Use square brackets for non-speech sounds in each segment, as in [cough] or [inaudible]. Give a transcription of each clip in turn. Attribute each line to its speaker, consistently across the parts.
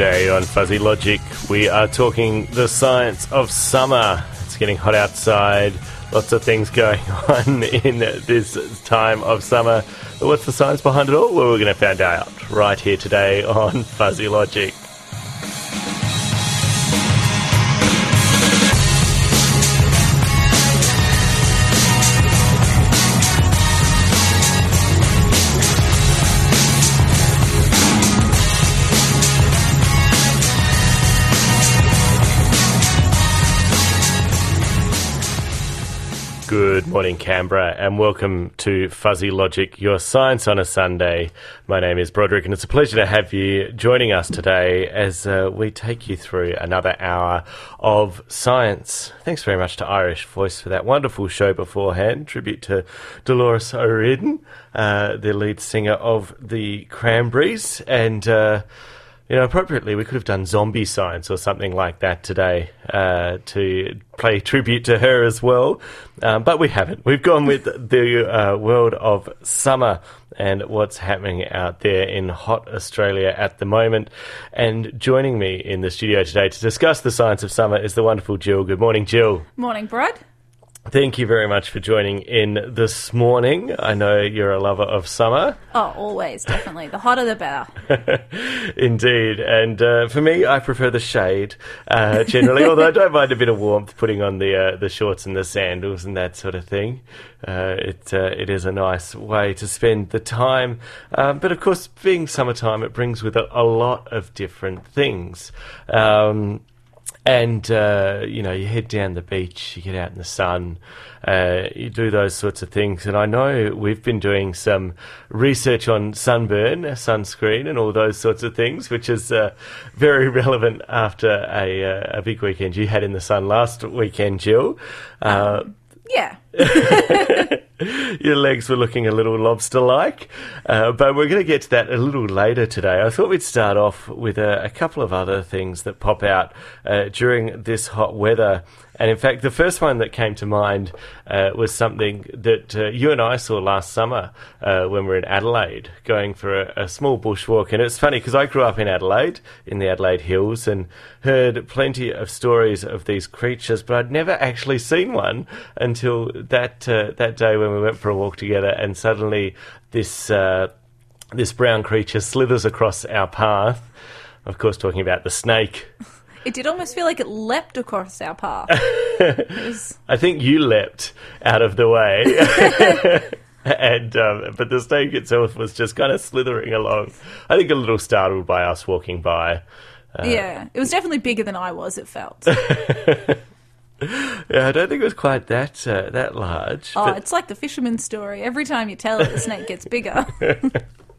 Speaker 1: Today on Fuzzy Logic, we are talking the science of summer. It's getting hot outside, lots of things going [laughs] on in this time of summer. But what's the science behind it all? Well, we're going to find out right here today on Fuzzy Logic. Morning, Canberra, and welcome to Fuzzy Logic, your science on a Sunday. My name is Broderick, and it's a pleasure to have you joining us today as uh, we take you through another hour of science. Thanks very much to Irish Voice for that wonderful show beforehand. Tribute to Dolores O'Riordan, uh, the lead singer of the Cranberries, and. Uh, you know, appropriately, we could have done zombie science or something like that today uh, to pay tribute to her as well. Um, but we haven't. We've gone with the uh, world of summer and what's happening out there in hot Australia at the moment. And joining me in the studio today to discuss the science of summer is the wonderful Jill. Good morning, Jill.
Speaker 2: Morning, Brad.
Speaker 1: Thank you very much for joining in this morning. I know you're a lover of summer.
Speaker 2: Oh, always, definitely. The hotter the better. [laughs]
Speaker 1: Indeed. And uh, for me, I prefer the shade uh, generally, although I don't mind a bit of warmth putting on the uh, the shorts and the sandals and that sort of thing. Uh, it, uh, it is a nice way to spend the time. Um, but of course, being summertime, it brings with it a lot of different things. Um, and uh, you know you head down the beach, you get out in the sun, uh, you do those sorts of things. And I know we've been doing some research on sunburn, sunscreen, and all those sorts of things, which is uh, very [laughs] relevant after a, uh, a big weekend you had in the sun last weekend, Jill.
Speaker 2: Uh, yeah. [laughs]
Speaker 1: Your legs were looking a little lobster like, uh, but we're going to get to that a little later today. I thought we'd start off with a, a couple of other things that pop out uh, during this hot weather. And in fact, the first one that came to mind uh, was something that uh, you and I saw last summer uh, when we were in Adelaide going for a, a small bushwalk. And it's funny because I grew up in Adelaide, in the Adelaide Hills, and heard plenty of stories of these creatures, but I'd never actually seen one until that uh, that day when we went for a walk together, and suddenly this uh, this brown creature slithers across our path. Of course, talking about the snake.
Speaker 2: It did almost feel like it leapt across our path. [laughs] was...
Speaker 1: I think you leapt out of the way. [laughs] and um, but the snake itself was just kind of slithering along. I think a little startled by us walking by.
Speaker 2: Uh, yeah, it was definitely bigger than I was. It felt. [laughs]
Speaker 1: yeah, I don't think it was quite that uh, that large.
Speaker 2: Oh, but... it's like the fisherman's story. Every time you tell it, the snake gets bigger.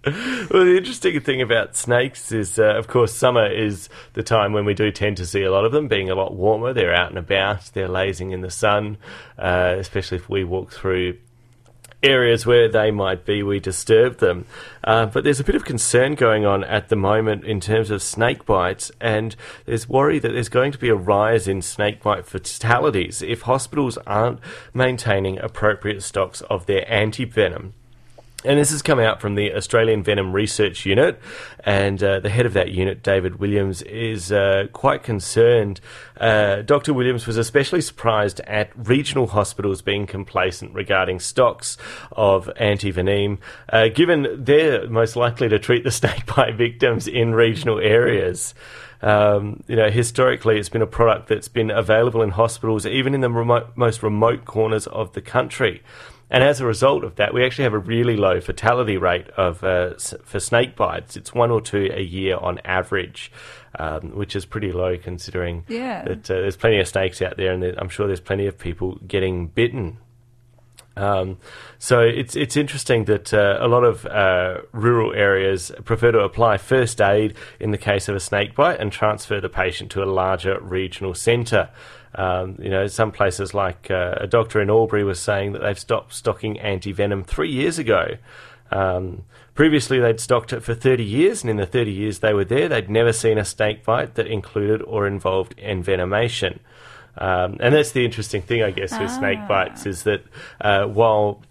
Speaker 2: [laughs]
Speaker 1: well, the interesting thing about snakes is, uh, of course, summer is the time when we do tend to see a lot of them, being a lot warmer. They're out and about, they're lazing in the sun, uh, especially if we walk through areas where they might be, we disturb them. Uh, but there's a bit of concern going on at the moment in terms of snake bites, and there's worry that there's going to be a rise in snake bite fatalities if hospitals aren't maintaining appropriate stocks of their anti venom. And this has come out from the Australian Venom Research Unit, and uh, the head of that unit, David Williams, is uh, quite concerned. Uh, Dr. Williams was especially surprised at regional hospitals being complacent regarding stocks of antivenom, uh, given they're most likely to treat the [laughs] snakebite victims in regional areas. Um, you know, historically, it's been a product that's been available in hospitals, even in the remote, most remote corners of the country. And as a result of that, we actually have a really low fatality rate of uh, for snake bites. It's one or two a year on average, um, which is pretty low considering
Speaker 2: yeah.
Speaker 1: that uh, there's plenty of snakes out there, and I'm sure there's plenty of people getting bitten. Um, so it's it's interesting that uh, a lot of uh, rural areas prefer to apply first aid in the case of a snake bite and transfer the patient to a larger regional centre. Um, you know, some places like uh, a doctor in Albury was saying that they've stopped stocking anti venom three years ago. Um, previously, they'd stocked it for 30 years, and in the 30 years they were there, they'd never seen a snake bite that included or involved envenomation. Um, and that's the interesting thing, I guess, with ah. snake bites is that uh, while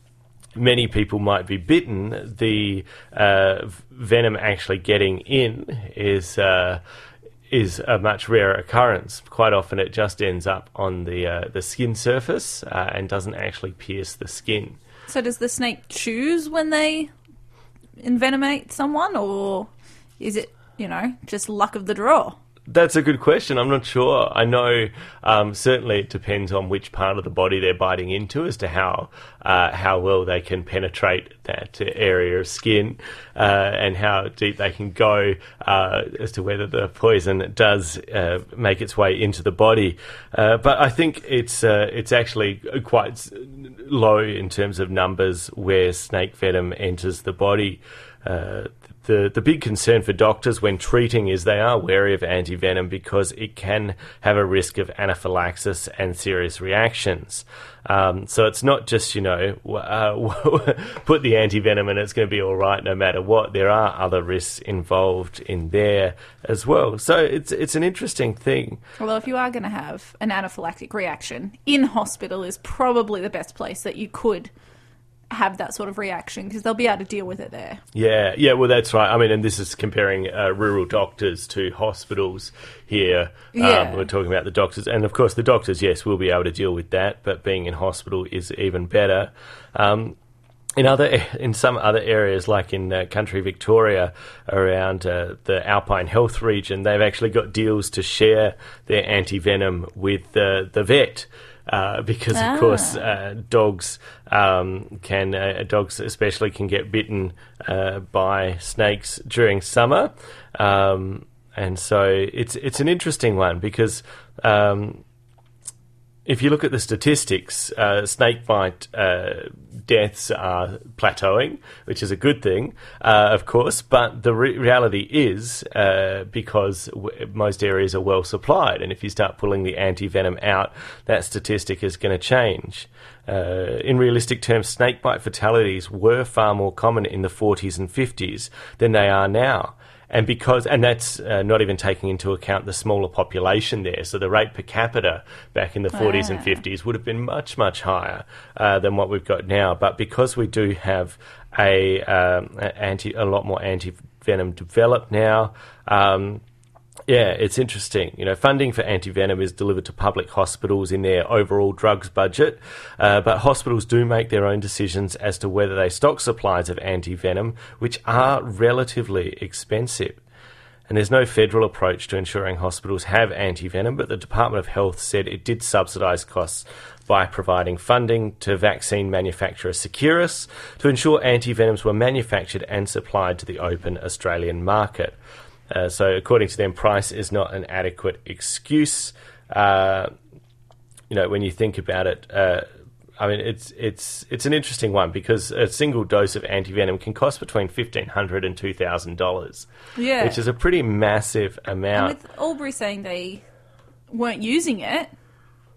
Speaker 1: many people might be bitten, the uh, venom actually getting in is. Uh, is a much rarer occurrence. Quite often, it just ends up on the uh, the skin surface uh, and doesn't actually pierce the skin.
Speaker 2: So does the snake choose when they envenomate someone, or is it you know just luck of the draw?
Speaker 1: That's a good question. I'm not sure. I know um, certainly it depends on which part of the body they're biting into as to how uh, how well they can penetrate that area of skin uh, and how deep they can go uh, as to whether the poison does uh, make its way into the body. Uh, but I think it's uh, it's actually quite low in terms of numbers where snake venom enters the body. The, the big concern for doctors when treating is they are wary of antivenom because it can have a risk of anaphylaxis and serious reactions. Um, so it's not just, you know, uh, [laughs] put the antivenom and it's going to be all right no matter what. There are other risks involved in there as well. So it's, it's an interesting thing.
Speaker 2: Although, if you are going to have an anaphylactic reaction, in hospital is probably the best place that you could have that sort of reaction because they'll be able to deal with it there.
Speaker 1: Yeah, yeah, well, that's right. I mean, and this is comparing uh, rural doctors to hospitals here.
Speaker 2: Yeah.
Speaker 1: Um, we're talking about the doctors, and of course, the doctors, yes, will be able to deal with that, but being in hospital is even better. Um, in other, [laughs] in some other areas, like in uh, country Victoria, around uh, the Alpine Health region, they've actually got deals to share their anti venom with uh, the vet. Uh, because of
Speaker 2: Ah.
Speaker 1: course uh, dogs um, can uh, dogs especially can get bitten uh, by snakes during summer, um, and so it's it's an interesting one because. Um, if you look at the statistics, uh, snake bite uh, deaths are plateauing, which is a good thing, uh, of course. But the re- reality is uh, because w- most areas are well supplied, and if you start pulling the anti venom out, that statistic is going to change. Uh, in realistic terms, snake bite fatalities were far more common in the 40s and 50s than they are now and because and that's uh, not even taking into account the smaller population there so the rate per capita back in the 40s and
Speaker 2: Ah.
Speaker 1: 50s would have been much much higher uh, than what we've got now but because we do have a, um, a anti a lot more anti venom developed now um, yeah, it's interesting. You know, funding for antivenom is delivered to public hospitals in their overall drugs budget, uh, but hospitals do make their own decisions as to whether they stock supplies of antivenom, which are relatively expensive. And there's no federal approach to ensuring hospitals have antivenom, but the Department of Health said it did subsidise costs by providing funding to vaccine manufacturer Seqirus to ensure antivenoms were manufactured and supplied to the open Australian market. Uh, so, according to them, price is not an adequate excuse. Uh, you know, when you think about it, uh, I mean, it's it's it's an interesting one because a single dose of antivenom can cost between fifteen hundred and two thousand dollars,
Speaker 2: Yeah.
Speaker 1: which is a pretty massive
Speaker 2: and
Speaker 1: amount.
Speaker 2: with Albury saying they weren't using it,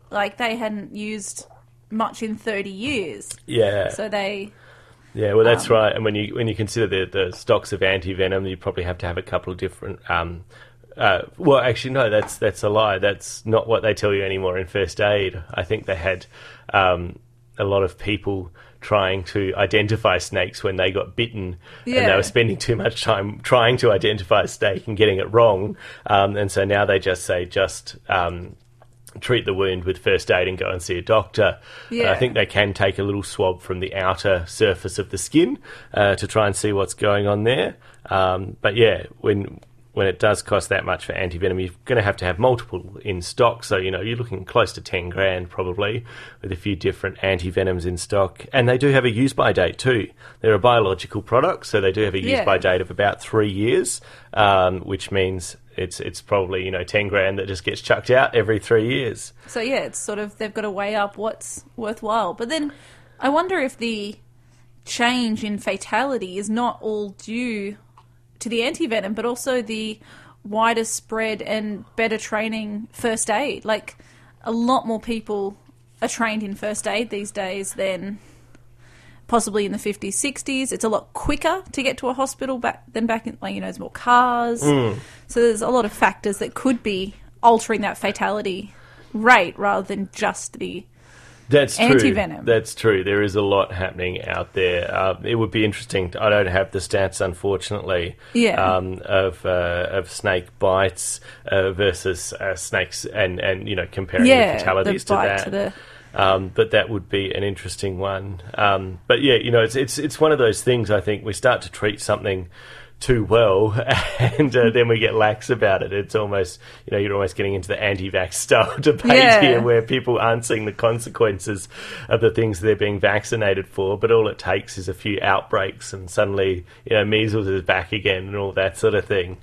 Speaker 2: like they hadn't used much in 30 years.
Speaker 1: yeah,
Speaker 2: So they,
Speaker 1: yeah. Well, that's
Speaker 2: um,
Speaker 1: right. And when you when you consider the the stocks of anti venom, you probably have to have a couple of different. Um, uh, well, actually, no. That's that's a lie. That's not what they tell you anymore in first aid. I think they had um, a lot of people trying to identify snakes when they got bitten, and they were spending too much time trying to identify a snake and getting it wrong. Um, and so now they just say just. Treat the wound with first aid and go and see a doctor.
Speaker 2: Yeah.
Speaker 1: I think they can take a little swab from the outer surface of the skin uh, to try and see what's going on there. Um, but yeah, when when it does cost that much for antivenom, you're going to have to have multiple in stock. So you know you're looking close to ten grand probably with a few different antivenoms in stock, and they do have a use by date too. They're a biological product, so they do have a use
Speaker 2: Yeah.
Speaker 1: by date of about three years, um, which means. It's it's probably you know ten grand that just gets chucked out every three years.
Speaker 2: so yeah, it's sort of, they've got to weigh up what's worthwhile. But then I wonder if the change in fatality is not all due to the anti venom, but also the wider spread and better training first aid. Like a lot more people are trained in first aid these days than possibly in the 50s, 60s. It's a lot quicker to get to a hospital back than back in, like, you know, there's more cars. So there's a lot of factors that could be altering that fatality rate rather than just the
Speaker 1: That's true.
Speaker 2: Anti-venom.
Speaker 1: That's true. There is a lot happening out there. Uh, it would be interesting. I don't have the stats, unfortunately.
Speaker 2: Yeah.
Speaker 1: Um, of uh, of snake bites uh, versus uh, snakes, and and you know comparing
Speaker 2: Yeah,
Speaker 1: the fatalities
Speaker 2: the
Speaker 1: to that.
Speaker 2: to the-
Speaker 1: Um, but that would be an interesting one. Um, but yeah, you know, it's it's it's one of those things. I think we start to treat something too well, [laughs] and uh, then we get lax about it. It's almost, you know, you're almost getting into the anti-vax [laughs] style debate
Speaker 2: Yeah.
Speaker 1: here, where people aren't seeing the consequences of the things they're being vaccinated for. But all it takes is a few outbreaks, and suddenly, you know, measles is back again, and all that sort of thing.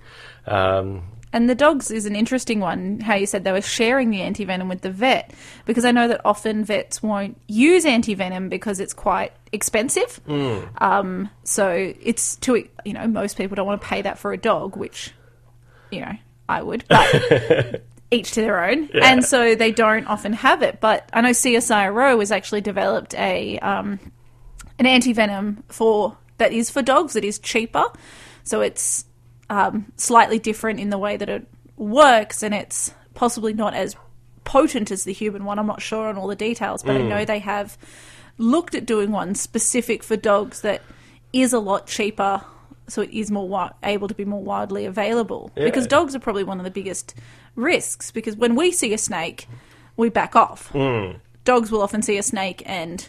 Speaker 1: Um,
Speaker 2: And the dogs is an interesting one, how you said they were sharing the anti venom with the vet, because I know that often vets won't use anti venom because it's quite expensive. Um, so it's too, you know, most people don't want to pay that for a dog, which, you know, I would, but [laughs] each to their own. And so they don't often have it. But I know CSIRO has actually developed a, um, an antivenom for that is for dogs that is cheaper. So it's um, slightly different in the way that it works, and it's possibly not as potent as the human one. I'm not sure on all the details, but I know they have looked at doing one specific for dogs that is a lot cheaper, so it is more wi- able to be more widely available. Because dogs are probably one of the biggest risks. Because when we see a snake, we back off. Dogs will often see a snake and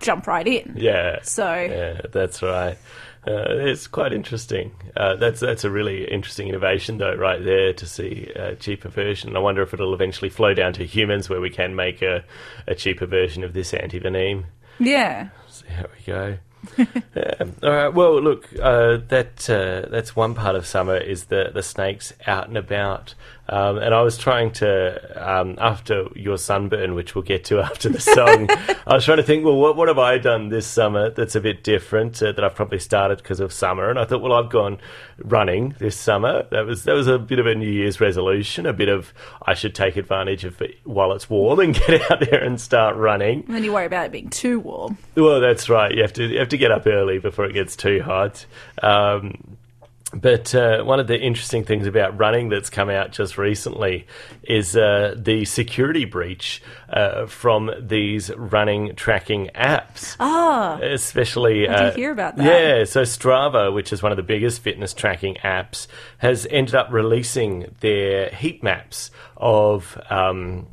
Speaker 2: jump right in.
Speaker 1: yeah.
Speaker 2: So
Speaker 1: Yeah, that's right. Uh, it's quite interesting. Uh, that's that's a really interesting innovation, though, right there to see a cheaper version. I wonder if it'll eventually flow down to humans, where we can make a, a cheaper version of this antivenom.
Speaker 2: yeah,
Speaker 1: See how we go. [laughs] yeah. All right. Well, look, uh, that uh, that's one part of summer is the the snakes out and about. Um, and I was trying to um, after your sunburn, which we'll get to [laughs] after the song. I was trying to think, well, what what have I done this summer that's a bit different uh, that I've probably started because of summer? And I thought, well, I've gone running this summer. That was that was a bit of a New Year's resolution. A bit of I should take advantage of it while it's warm and [laughs] get out there and start running.
Speaker 2: and then you worry about it being too warm.
Speaker 1: Well, that's right. You have to you have to get up early before it gets too hot. Um, but uh, one of the interesting things about running that's come out just recently is uh, the security breach uh, from these running tracking apps.
Speaker 2: Ah,
Speaker 1: Especially,
Speaker 2: I did
Speaker 1: uh,
Speaker 2: hear about that.
Speaker 1: Yeah, so Strava, which is one of the biggest fitness tracking apps, has ended up releasing their heat maps of um,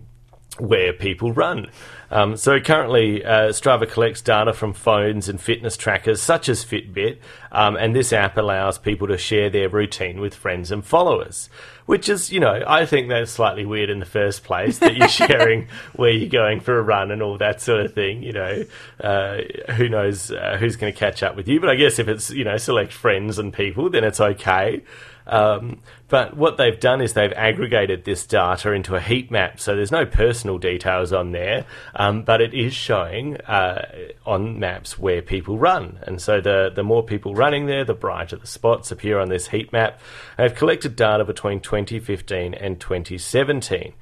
Speaker 1: where people run. Um, so currently, uh, Strava collects data from phones and fitness trackers such as Fitbit, um, and this app allows people to share their routine with friends and followers. Which is, you know, I think that's slightly weird in the first place that you're [laughs] sharing where you're going for a run and all that sort of thing. You know, uh, who knows uh, who's going to catch up with you? But I guess if it's, you know, select friends and people, then it's okay. Um, but what they've done is they've aggregated this data into a heat map, so there's no personal details on there, um, but it is showing uh, on maps where people run. And so the, the more people running there, the brighter the spots appear on this heat map. They've collected data between 2015 and 2017.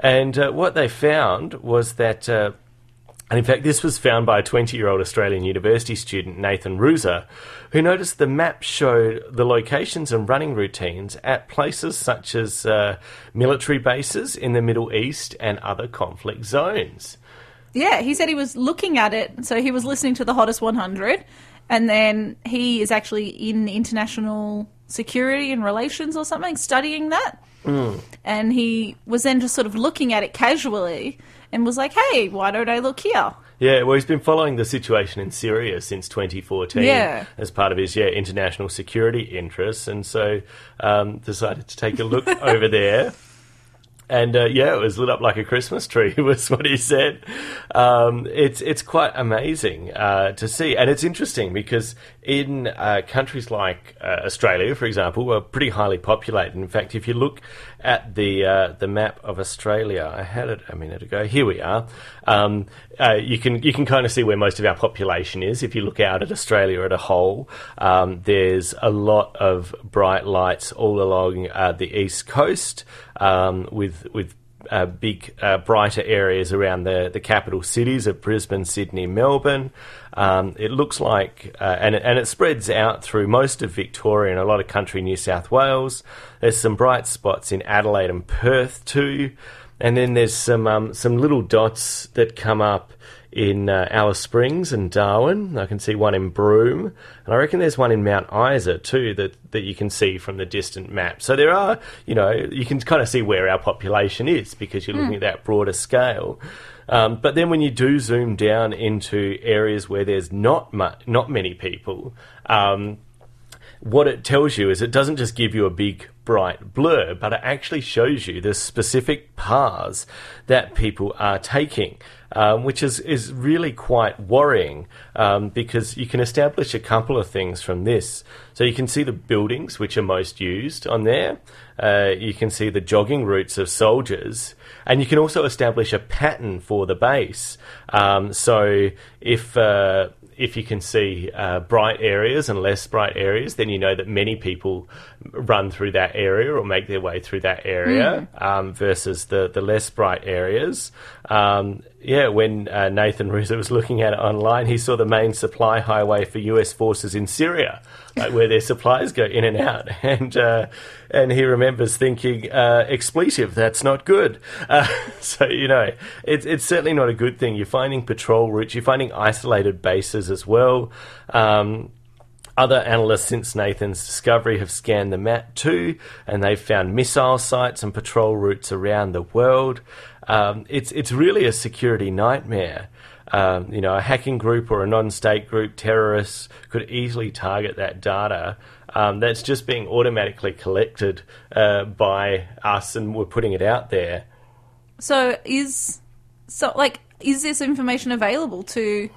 Speaker 1: And uh, what they found was that. Uh, and in fact, this was found by a 20 year old Australian university student, Nathan Ruser, who noticed the map showed the locations and running routines at places such as uh, military bases in the Middle East and other conflict zones.
Speaker 2: yeah. He said he was looking at it, so he was listening to the hottest 100, and then he is actually in international security and relations or something, studying that. And he was then just sort of looking at it casually and was like, "Hey, why don't I look here?"
Speaker 1: Yeah, well, he's been following the situation in Syria since 2014
Speaker 2: Yeah.
Speaker 1: as part of his yeah international security interests, and so um, decided to take a look [laughs] over there. And uh, yeah, it was lit up like a Christmas tree. [laughs] Was what he said. Um, it's it's quite amazing uh, to see, and it's interesting because in uh, countries like uh, Australia, for example, we're pretty highly populated. In fact, if you look at the uh, the map of Australia, I had it a minute ago. Here we are. Um, uh, you can you can kind of see where most of our population is. If you look out at Australia as a whole, um, there's a lot of bright lights all along uh, the east coast, um, with with uh, big, uh, brighter areas around the, the capital cities of Brisbane, Sydney, Melbourne. Um, it looks like, uh, and, it- and it spreads out through most of Victoria and a lot of country New South Wales. There's some bright spots in Adelaide and Perth too. and then there's some um, some little dots that come up in uh, Alice Springs and Darwin. I can see one in Broome, and I reckon there's one in Mount Isa too that, that you can see from the distant map. So there are, you know, you can kind of see where our population is because you're looking at that broader scale. Um, but then when you do zoom down into areas where there's not mu- not many people, um, what it tells you is it doesn't just give you a big bright blur, but it actually shows you the specific paths that people are taking, um, which is, is really quite worrying um, because you can establish a couple of things from this. So you can see the buildings which are most used on there, uh, you can see the jogging routes of soldiers, and you can also establish a pattern for the base. Um, so if uh, if you can see uh, bright areas and less bright areas, then you know that many people run through that area or make their way through that area um, versus the, the less bright areas. Um, yeah, when uh, Nathan Ruser was looking at it online, he saw the main supply highway for US forces in Syria, where their supplies go in and out, [laughs] and uh, and he remembers thinking, uh, expletive, that's not good. [laughs] Uh, so you know, it's it's certainly not a good thing. You're finding patrol routes, you're finding isolated bases as well. Um, other analysts since Nathan's discovery have scanned the map too, and they've found missile sites and patrol routes around the world. Um, it's it's really a security nightmare. Um, you know, a hacking group or a non-state group, terrorists could easily target that data. Um, that's just being automatically collected uh, by us, and we're putting it out there.
Speaker 2: So is so like is this information available to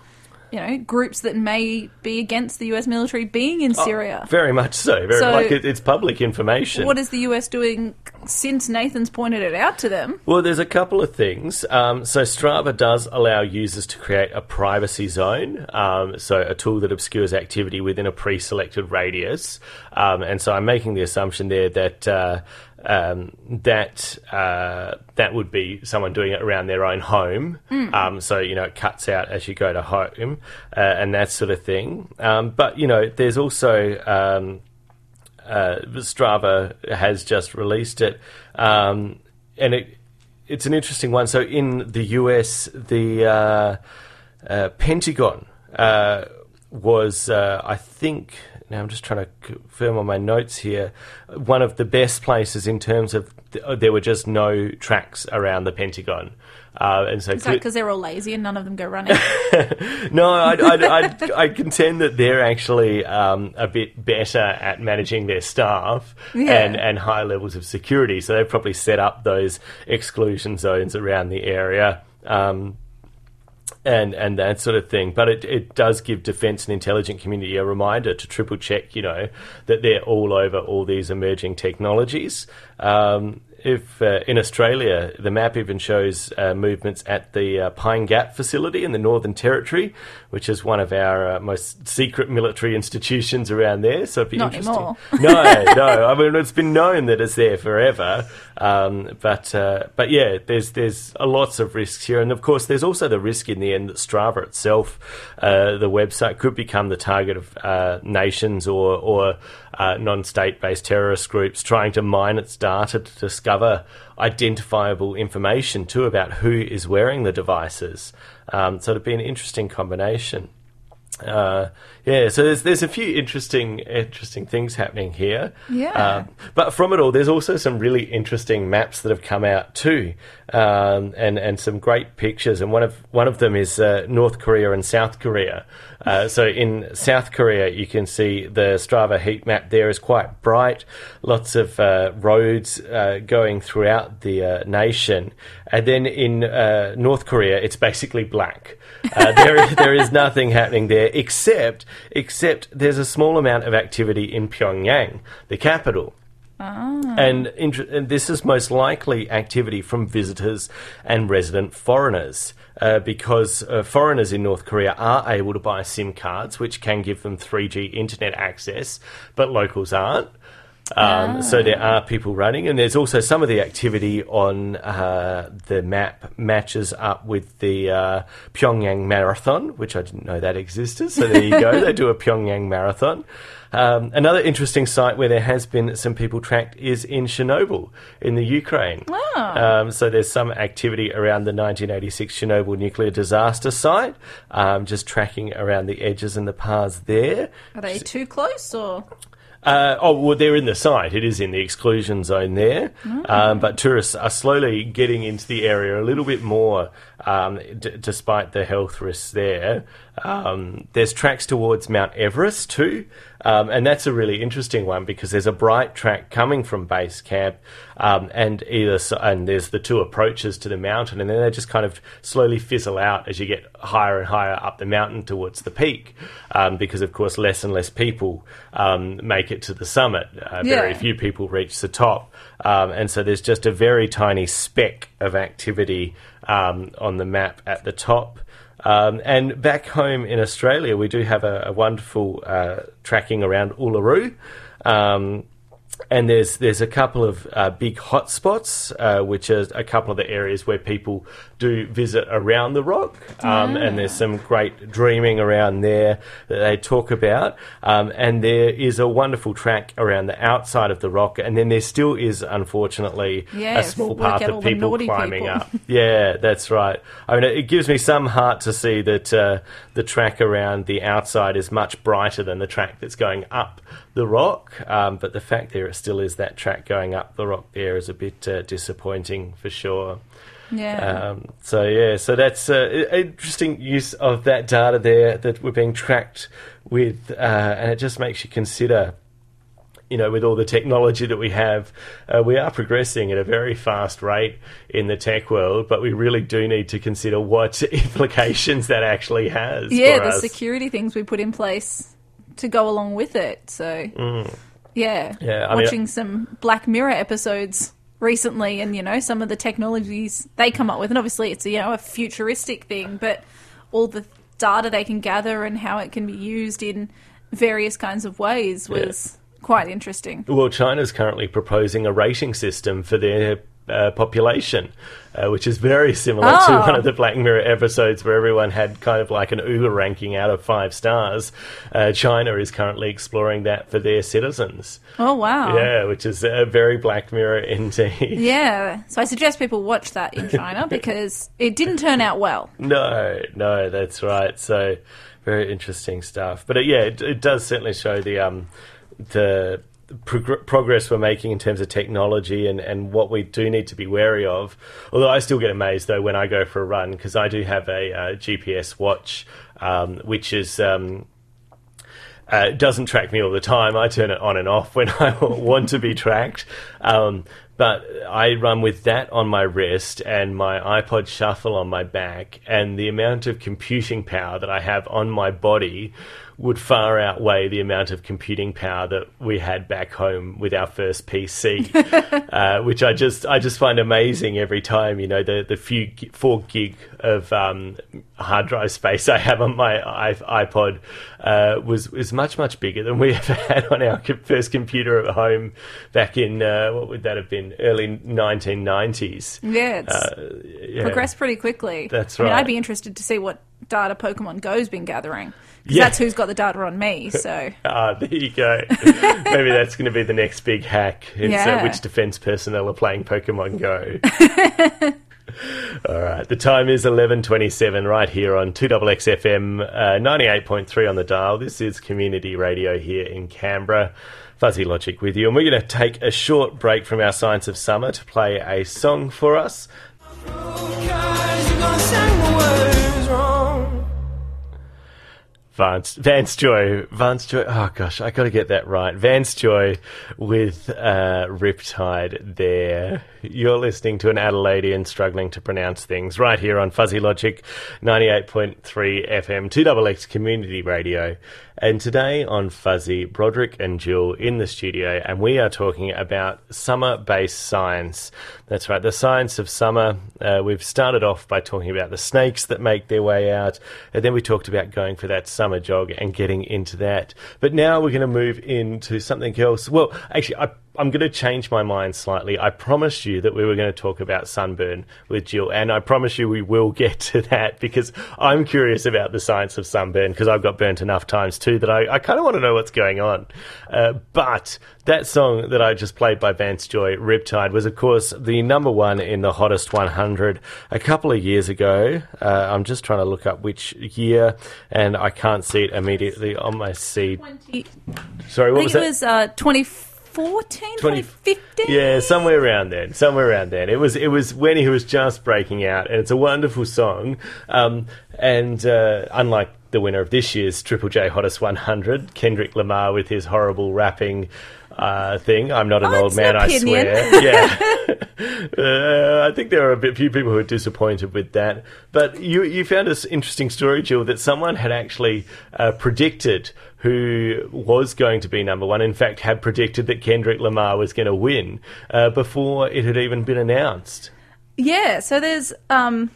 Speaker 2: you know groups that may be against the U.S. military being in Syria?
Speaker 1: Very much so. Very
Speaker 2: So-
Speaker 1: like it, it's public information.
Speaker 2: What is the U.S. doing since Nathan's pointed it out to them?
Speaker 1: Well, there's a couple of things. Um, so Strava does allow users to create a privacy zone, um, so a tool that obscures activity within a pre-selected radius. Um, and so I'm making the assumption there that. Uh, um, that uh, that would be someone doing it around their own home. Um, so you know it cuts out as you go to home uh, and that sort of thing. Um, but you know there's also um, uh, Strava has just released it, um, and it it's an interesting one. So in the US, the uh, uh, Pentagon uh, was, uh, I think. Now I'm just trying to confirm on my notes here. One of the best places in terms of th- there were just no tracks around the Pentagon, uh, and so
Speaker 2: Is that because they're all lazy and none of them go running? [laughs]
Speaker 1: no, I'd, I'd, I'd, I contend that they're actually um, a bit better at managing their staff
Speaker 2: Yeah.
Speaker 1: and, and high levels of security. So they've probably set up those exclusion zones around the area. Um, and and that sort of thing. But it, it does give defence and intelligence community a reminder to triple check, you know, that they're all over all these emerging technologies. Um, if uh, in Australia, the map even shows uh, movements at the uh, Pine Gap facility in the Northern Territory, which is one of our uh, most secret military institutions around there. So it'd be
Speaker 2: Not
Speaker 1: interesting.
Speaker 2: anymore. [laughs]
Speaker 1: no, no. I mean, it's been known that it's there forever. Um, but uh, but yeah, there's there's lots of risks here, and of course, there's also the risk in the end that Strava itself, uh, the website, could become the target of uh, nations or or uh, non-state-based terrorist groups trying to mine its data to discover identifiable information too about who is wearing the devices. Um, so it'd be an interesting combination. Uh, yeah, so there's there's a few interesting interesting things happening here.
Speaker 2: Yeah.
Speaker 1: Um, but from it all, there's also some really interesting maps that have come out too, um, and and some great pictures. And one of one of them is uh, North Korea and South Korea. Uh, so in South Korea, you can see the Strava heat map there is quite bright, lots of uh, roads uh, going throughout the uh, nation. And then in uh, North Korea, it's basically black. Uh, there, [laughs] there is nothing happening there except except there's a small amount of activity in Pyongyang, the capital. And, inter- and this is most likely activity from visitors and resident foreigners. Uh, because uh, foreigners in North Korea are able to buy SIM cards, which can give them 3G internet access, but locals aren't. Um, So there are people running, and there's also some of the activity on uh, the map matches up with the uh, Pyongyang Marathon, which I didn't know that existed. So there you go, they do a [laughs] Pyongyang Marathon. Um, another interesting site where there has been some people tracked is in Chernobyl in the Ukraine.
Speaker 2: Oh.
Speaker 1: Um, so there's some activity around the 1986 Chernobyl nuclear disaster site, um, just tracking around the edges and the paths there.
Speaker 2: Are they too close or?
Speaker 1: Uh, oh, well, they're in the site. It is in the exclusion zone there. Um, but tourists are slowly getting into the area a little bit more, um, d- despite the health risks there. Um, there's tracks towards Mount Everest too. Um, and that's a really interesting one because there's a bright track coming from base camp, um, and either and there's the two approaches to the mountain, and then they just kind of slowly fizzle out as you get higher and higher up the mountain towards the peak, um, because of course less and less people um, make it to the summit. Uh, Very
Speaker 2: Yeah.
Speaker 1: few people reach the top, um, and so there's just a very tiny speck of activity um, on the map at the top. Um, and back home in Australia, we do have a, a wonderful uh, tracking around Uluru. Um, and there's there's a couple of uh, big hotspots, uh, which are a couple of the areas where people do visit around the rock, um, and there's some great dreaming around there that they talk about. Um, and there is a wonderful track around the outside of the rock, and then there still is, unfortunately,
Speaker 2: Yeah,
Speaker 1: a small path of people climbing
Speaker 2: people.
Speaker 1: up. [laughs] Yeah, that's right. I mean, it gives me some heart to see that uh, the track around the outside is much brighter than the track that's going up the rock. Um, but the fact there still is that track going up the rock there is a bit uh, disappointing for sure.
Speaker 2: Yeah.
Speaker 1: Um, so yeah, so that's uh, interesting use of that data there that we're being tracked with, uh, and it just makes you consider. You know, with all the technology that we have, uh, we are progressing at a very fast rate in the tech world, but we really do need to consider what [laughs] implications that actually has.
Speaker 2: yeah,
Speaker 1: for
Speaker 2: the
Speaker 1: us.
Speaker 2: security things we put in place to go along with it. So, yeah,
Speaker 1: Mm. Yeah, I mean-
Speaker 2: watching some Black Mirror episodes recently, and you know some of the technologies they come up with, and obviously it's you know a futuristic thing, but all the data they can gather and how it can be used in various kinds of ways was quite interesting.
Speaker 1: Well, China's currently proposing a rating system for their uh, population, uh, which is very similar to
Speaker 2: Oh.
Speaker 1: one of the Black Mirror episodes where everyone had kind of like an Uber ranking out of five stars. Uh, China is currently exploring that for their citizens.
Speaker 2: Oh wow!
Speaker 1: Yeah, which is a very Black Mirror indeed. [laughs]
Speaker 2: Yeah, so I suggest people watch that in China [laughs] because it didn't turn out well.
Speaker 1: No, no, that's right. So very interesting stuff. But uh, yeah, it, it does certainly show the um, the prog- progress we're making in terms of technology and, and what we do need to be wary of. Although I still get amazed though when I go for a run because I do have a, uh GPS watch, um, which is. Um, uh, doesn't track me all the time. I turn it on and off when I [laughs] want to be tracked. Um, but I run with that on my wrist and my iPod Shuffle on my back, and the amount of computing power that I have on my body would far outweigh the amount of computing power that we had back home with our first PC, [laughs] uh, which I just I just find amazing every time. You know the the few four gig of um, hard drive space I have on my iPod uh, was is much much bigger than we [laughs] ever had on our first computer at home back in uh, what would that have been early 1990s.
Speaker 2: Yeah, it's
Speaker 1: Uh, yeah.
Speaker 2: progressed pretty quickly.
Speaker 1: That's
Speaker 2: I mean,
Speaker 1: right.
Speaker 2: I'd be interested to see what data Pokemon Go's been gathering.
Speaker 1: Yeah.
Speaker 2: that's who's got the data on me. [laughs] So
Speaker 1: Ah, there you go. [laughs] Maybe that's going to be the next big hack. It's uh,
Speaker 2: Yeah.
Speaker 1: which defense personnel are playing Pokemon Go. [laughs] All right, the time is eleven twenty-seven right here on Two Double X FM, uh, ninety-eight point three on the dial. This is Community Radio here in Canberra. Fuzzy Logic with you, and we're going to take a short break from our Science of Summer to play a song for us. Vance, Vance Joy, Vance Joy. Oh gosh, I got to get that right. Vance Joy with uh, Riptide. There, you're listening to an Adelaidean struggling to pronounce things right here on Fuzzy Logic, ninety-eight point three FM, two double X Community Radio. And today on Fuzzy, Broderick and Jill in the studio, and we are talking about summer-based science. That's right, the science of summer. Uh, we've started off by talking about the snakes that make their way out, and then we talked about going for that summer summer jog and getting into that. But now we're going to move into something else. Well, actually, I, I'm going to change my mind slightly. I promised you that we were going to talk about sunburn with Jill, and I promise you we will get [laughs] to that because I'm curious about the science of sunburn because I've got burnt enough times too that I, I kind of want to know what's going on. Uh, but that song that I just played by Vance Joy, Riptide, was of course the number one in the hottest 100 a couple of years ago. Uh, I'm just trying to look up which year, and I can't see it immediately on my seat.
Speaker 2: 20,
Speaker 1: Sorry,
Speaker 2: I
Speaker 1: what
Speaker 2: think
Speaker 1: was
Speaker 2: it
Speaker 1: that?
Speaker 2: was uh, 2014,
Speaker 1: 20
Speaker 2: 2015.
Speaker 1: Yeah, somewhere around then. Somewhere around then. It was it was when he was just breaking out, and it's a wonderful song. Um, and uh, unlike the winner of this year's Triple J Hottest 100, Kendrick Lamar with his horrible rapping. Uh, thing. I'm not an
Speaker 2: Oh,
Speaker 1: old
Speaker 2: an
Speaker 1: man, I swear. [laughs] Yeah, uh, I think there are a bit, few people who are disappointed with that. But you, you found this interesting story, Jill, that someone had actually uh, predicted who was going to be number one. In fact, had predicted that Kendrick Lamar was going to win uh, before it had even been announced.
Speaker 2: Yeah, so there's um,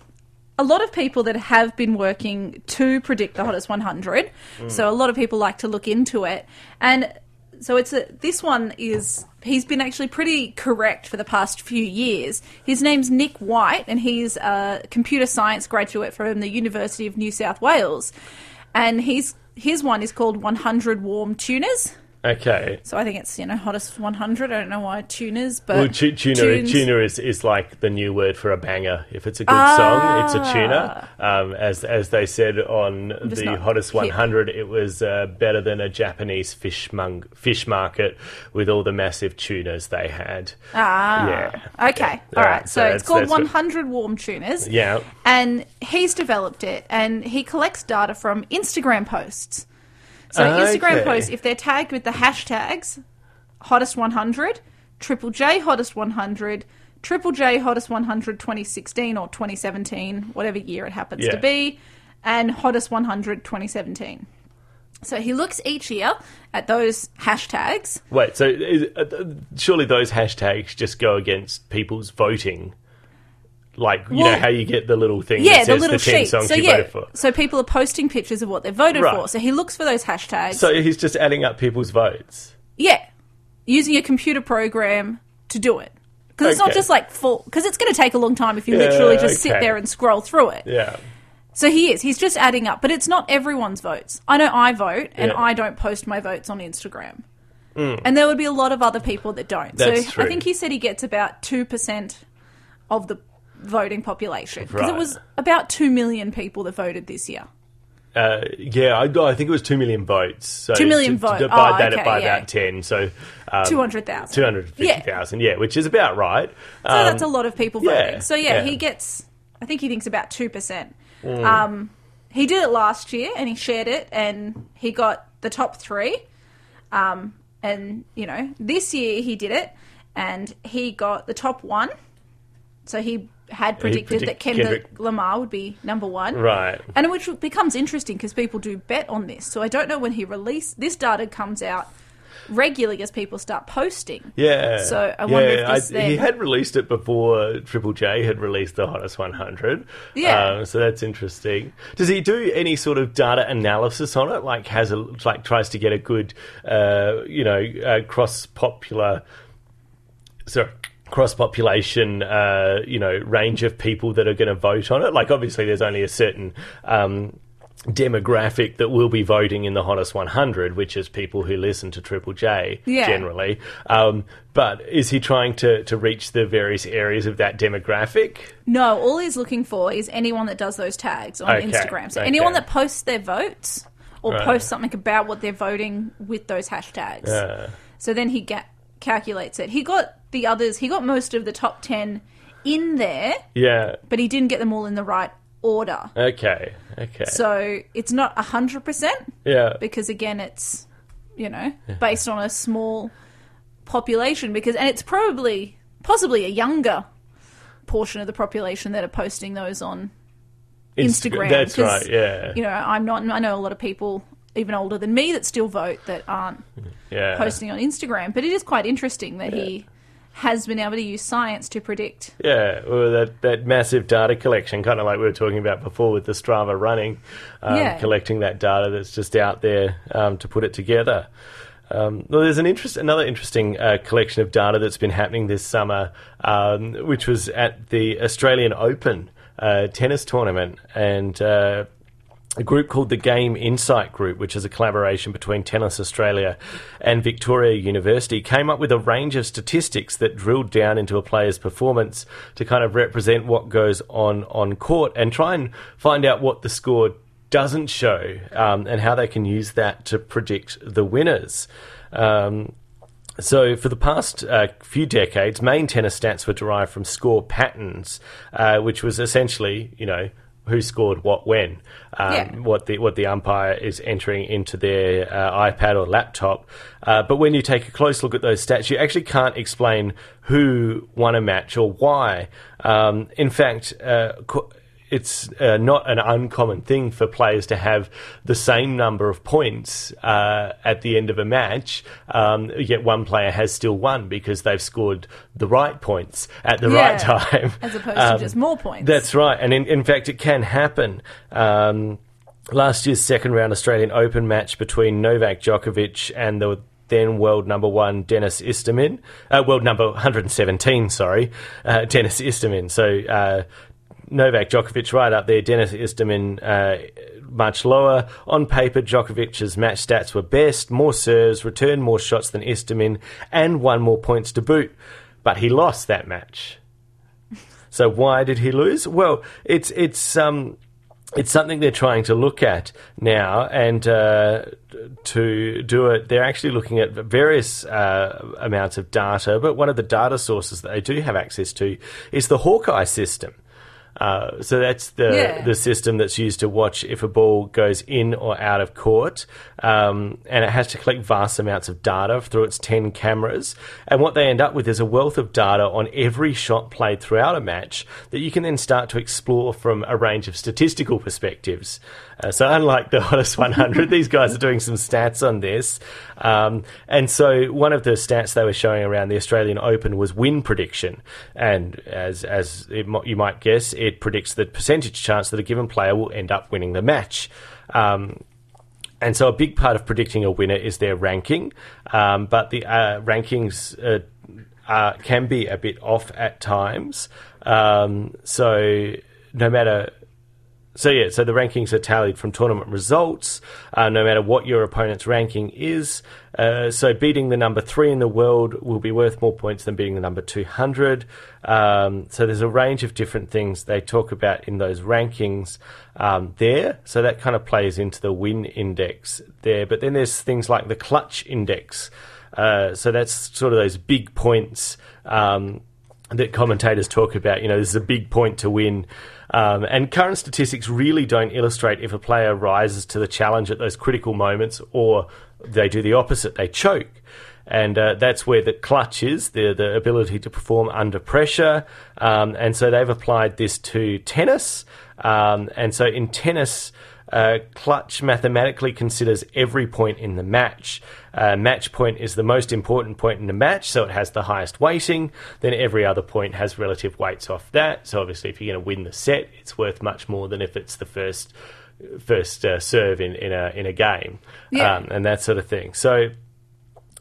Speaker 2: a lot of people that have been working to predict the hottest 100. So a lot of people like to look into it, and so it's a, this one is he's been actually pretty correct for the past few years. His name's Nick White, and he's a computer science graduate from the University of New South Wales, and he's his one is called 100 Warm Tunas.
Speaker 1: Okay.
Speaker 2: So I think it's you know hottest 100. I don't know why tuners, but
Speaker 1: Well, tu- tuna,
Speaker 2: tunes-
Speaker 1: tuna is, is like the new word for a banger. If it's a good song, it's a tuna. Um, as as they said on the hottest
Speaker 2: hip.
Speaker 1: 100, it was uh, better than a Japanese fish mung- fish market with all the massive tunas they had.
Speaker 2: Ah.
Speaker 1: Yeah.
Speaker 2: Okay.
Speaker 1: All
Speaker 2: All
Speaker 1: right, so
Speaker 2: So, it's called
Speaker 1: that's what-
Speaker 2: 100 Warm Tunas.
Speaker 1: Yeah.
Speaker 2: And he's developed it and he collects data from Instagram posts. So
Speaker 1: Ah,
Speaker 2: Instagram
Speaker 1: okay.
Speaker 2: posts, if they're tagged with the hashtags hottest 100, triple J hottest 100, triple J hottest 100 2016 or 2017, whatever year it happens
Speaker 1: Yeah.
Speaker 2: to be, and hottest 100 2017. So he looks each year at those hashtags
Speaker 1: Wait, so is, uh, surely those hashtags just go against people's voting? Like, you know how you get the little thing
Speaker 2: Yeah,
Speaker 1: that
Speaker 2: the little
Speaker 1: the 10
Speaker 2: sheet.
Speaker 1: songs
Speaker 2: So
Speaker 1: you
Speaker 2: yeah,
Speaker 1: voted for.
Speaker 2: so people are posting pictures of what they voted
Speaker 1: Right.
Speaker 2: for. So he looks for those hashtags.
Speaker 1: So he's just adding up people's votes.
Speaker 2: yeah, using a computer program to do it because it's not just like full. Because it's going to take a long time if you
Speaker 1: Yeah,
Speaker 2: literally just sit there and scroll through it.
Speaker 1: Yeah.
Speaker 2: So he is. He's just adding up, but it's not everyone's votes. I know I vote, and
Speaker 1: Yeah.
Speaker 2: I don't post my votes on Instagram. And there would be a lot of other people that don't.
Speaker 1: Mm. That's
Speaker 2: so
Speaker 1: true.
Speaker 2: I think he said he gets about two percent of the voting population because
Speaker 1: Right.
Speaker 2: it was about two million people that voted this year.
Speaker 1: Uh, yeah, I, I think it was 2 million votes. So
Speaker 2: 2 million votes.
Speaker 1: divide
Speaker 2: oh,
Speaker 1: that
Speaker 2: okay,
Speaker 1: by
Speaker 2: yeah.
Speaker 1: about 10. So um,
Speaker 2: 200,000.
Speaker 1: 250,000, yeah. which is about right.
Speaker 2: So
Speaker 1: Um,
Speaker 2: that's a lot of people
Speaker 1: yeah,
Speaker 2: voting. So yeah,
Speaker 1: yeah.
Speaker 2: he gets. I think he thinks about two percent.
Speaker 1: Mm.
Speaker 2: Um, he did it last year, and he shared it, and he got the top three. Um, and you know, this year he did it, and he got the top one. So he had predicted
Speaker 1: predict-
Speaker 2: that Kendrick,
Speaker 1: Kendrick-
Speaker 2: Lamar would be number one.
Speaker 1: Right.
Speaker 2: And which becomes interesting because people do bet on this. So I don't know when he released this data comes out regularly as people start posting.
Speaker 1: Yeah.
Speaker 2: So I wonder
Speaker 1: yeah,
Speaker 2: if this
Speaker 1: I- He had released it before Triple J had released the Hottest 100.
Speaker 2: Yeah.
Speaker 1: Um, so that's interesting. Does he do any sort of data analysis on it? Like has a like tries to get a good, uh, you know, uh, cross popular. Sorry. Cross population, uh, you know, range of people that are going to vote on it. Like, obviously, there's only a certain um, demographic that will be voting in the hottest 100, which is people who listen to Triple J
Speaker 2: Yeah.
Speaker 1: generally. Um, but is he trying to, to reach the various areas of that demographic?
Speaker 2: No, all he's looking for is anyone that does those tags on
Speaker 1: Okay,
Speaker 2: Instagram. So
Speaker 1: okay.
Speaker 2: anyone that posts their votes or
Speaker 1: Right.
Speaker 2: posts something about what they're voting with those hashtags. So then he calculates it. He got the others. He got most of the top ten in there,
Speaker 1: yeah.
Speaker 2: but he didn't get them all in the right order.
Speaker 1: Okay. Okay.
Speaker 2: So it's not hundred percent
Speaker 1: yeah.
Speaker 2: because again, it's you know based on a small population. Because and it's probably possibly a younger portion of the population that are posting those on
Speaker 1: Insta-
Speaker 2: Instagram.
Speaker 1: That's
Speaker 2: 'cause,
Speaker 1: right. Yeah.
Speaker 2: You know, I'm not. I know a lot of people even older than me that still vote that aren't
Speaker 1: yeah.
Speaker 2: posting on Instagram. But it is quite interesting that he has been able to use science to predict.
Speaker 1: Yeah, well, that, that massive data collection, kind of like we were talking about before with the Strava running, um,
Speaker 2: Yeah.
Speaker 1: collecting that data that's just out there um, to put it together. Um, well, there's an interest, another interesting uh, collection of data that's been happening this summer, um, which was at the Australian Open uh, tennis tournament, and uh, a group called the Game Insight Group, which is a collaboration between Tennis Australia and Victoria University, came up with a range of statistics that drilled down into a player's performance to kind of represent what goes on on court and try and find out what the score doesn't show um, and how they can use that to predict the winners. Um, so, for the past uh, few decades, main tennis stats were derived from score patterns, uh, which was essentially, you know, who scored what when, um,
Speaker 2: Yeah.
Speaker 1: what the what the umpire is entering into their uh, iPad or laptop. Uh, but when you take a close look at those stats, you actually can't explain who won a match or why. Um, in fact, uh, it's uh, not an uncommon thing for players to have the same number of points uh, at the end of a match, um, yet one player has still won because they've scored the right points at the right time.
Speaker 2: as opposed
Speaker 1: Um,
Speaker 2: to just more points.
Speaker 1: That's right. And in, in fact, it can happen. Um, last year's second round Australian Open match between Novak Djokovic and the then world number one Dennis Istomin, uh, world number 117, sorry, uh, Dennis Istomin. So uh, Novak Djokovic right up there, Dennis Istomin uh, much lower. On paper, Djokovic's match stats were best, more serves, returned more shots than Istomin, and won more points to boot. But he lost that match. [laughs] So why did he lose? Well, it's it's um, it's something they're trying to look at now, and uh, to do it, they're actually looking at various uh, amounts of data. But one of the data sources that they do have access to is the Hawkeye system. Uh, so that's the
Speaker 2: Yeah.
Speaker 1: the system that's used to watch if a ball goes in or out of court, um, and it has to collect vast amounts of data through its ten cameras. And what they end up with is a wealth of data on every shot played throughout a match that you can then start to explore from a range of statistical perspectives. Uh, so unlike the [laughs] hottest 100, these guys are doing some stats on this. Um, and so one of the stats they were showing around the Australian Open was win prediction. And as, as it, you might guess, it predicts the percentage chance that a given player will end up winning the match. Um, and so a big part of predicting a winner is their ranking, um, but the uh, rankings uh, can be a bit off at times. Um, so no matter so yeah, so the rankings are tallied from tournament results, uh, no matter what your opponent's ranking is. Uh, so beating the number three in the world will be worth more points than beating the number two hundred. Um, so there's a range of different things they talk about in those rankings um, there. So that kind of plays into the win index there. But then there's things like the clutch index. Uh, so that's sort of those big points. Um, that commentators talk about. You know, this is a big point to win. Um, and current statistics really don't illustrate if a player rises to the challenge at those critical moments or they do the opposite, they choke. And uh, that's where the clutch is, the, the ability to perform under pressure. Um, and so they've applied this to tennis. Um, and so in tennis, uh, clutch mathematically considers every point in the match. Uh, match point is the most important point in the match, so it has the highest weighting. Then every other point has relative weights off that. So obviously, if you're going to win the set, it's worth much more than if it's the first first uh, serve in, in a in a game,
Speaker 2: Yeah.
Speaker 1: um, and that sort of thing. So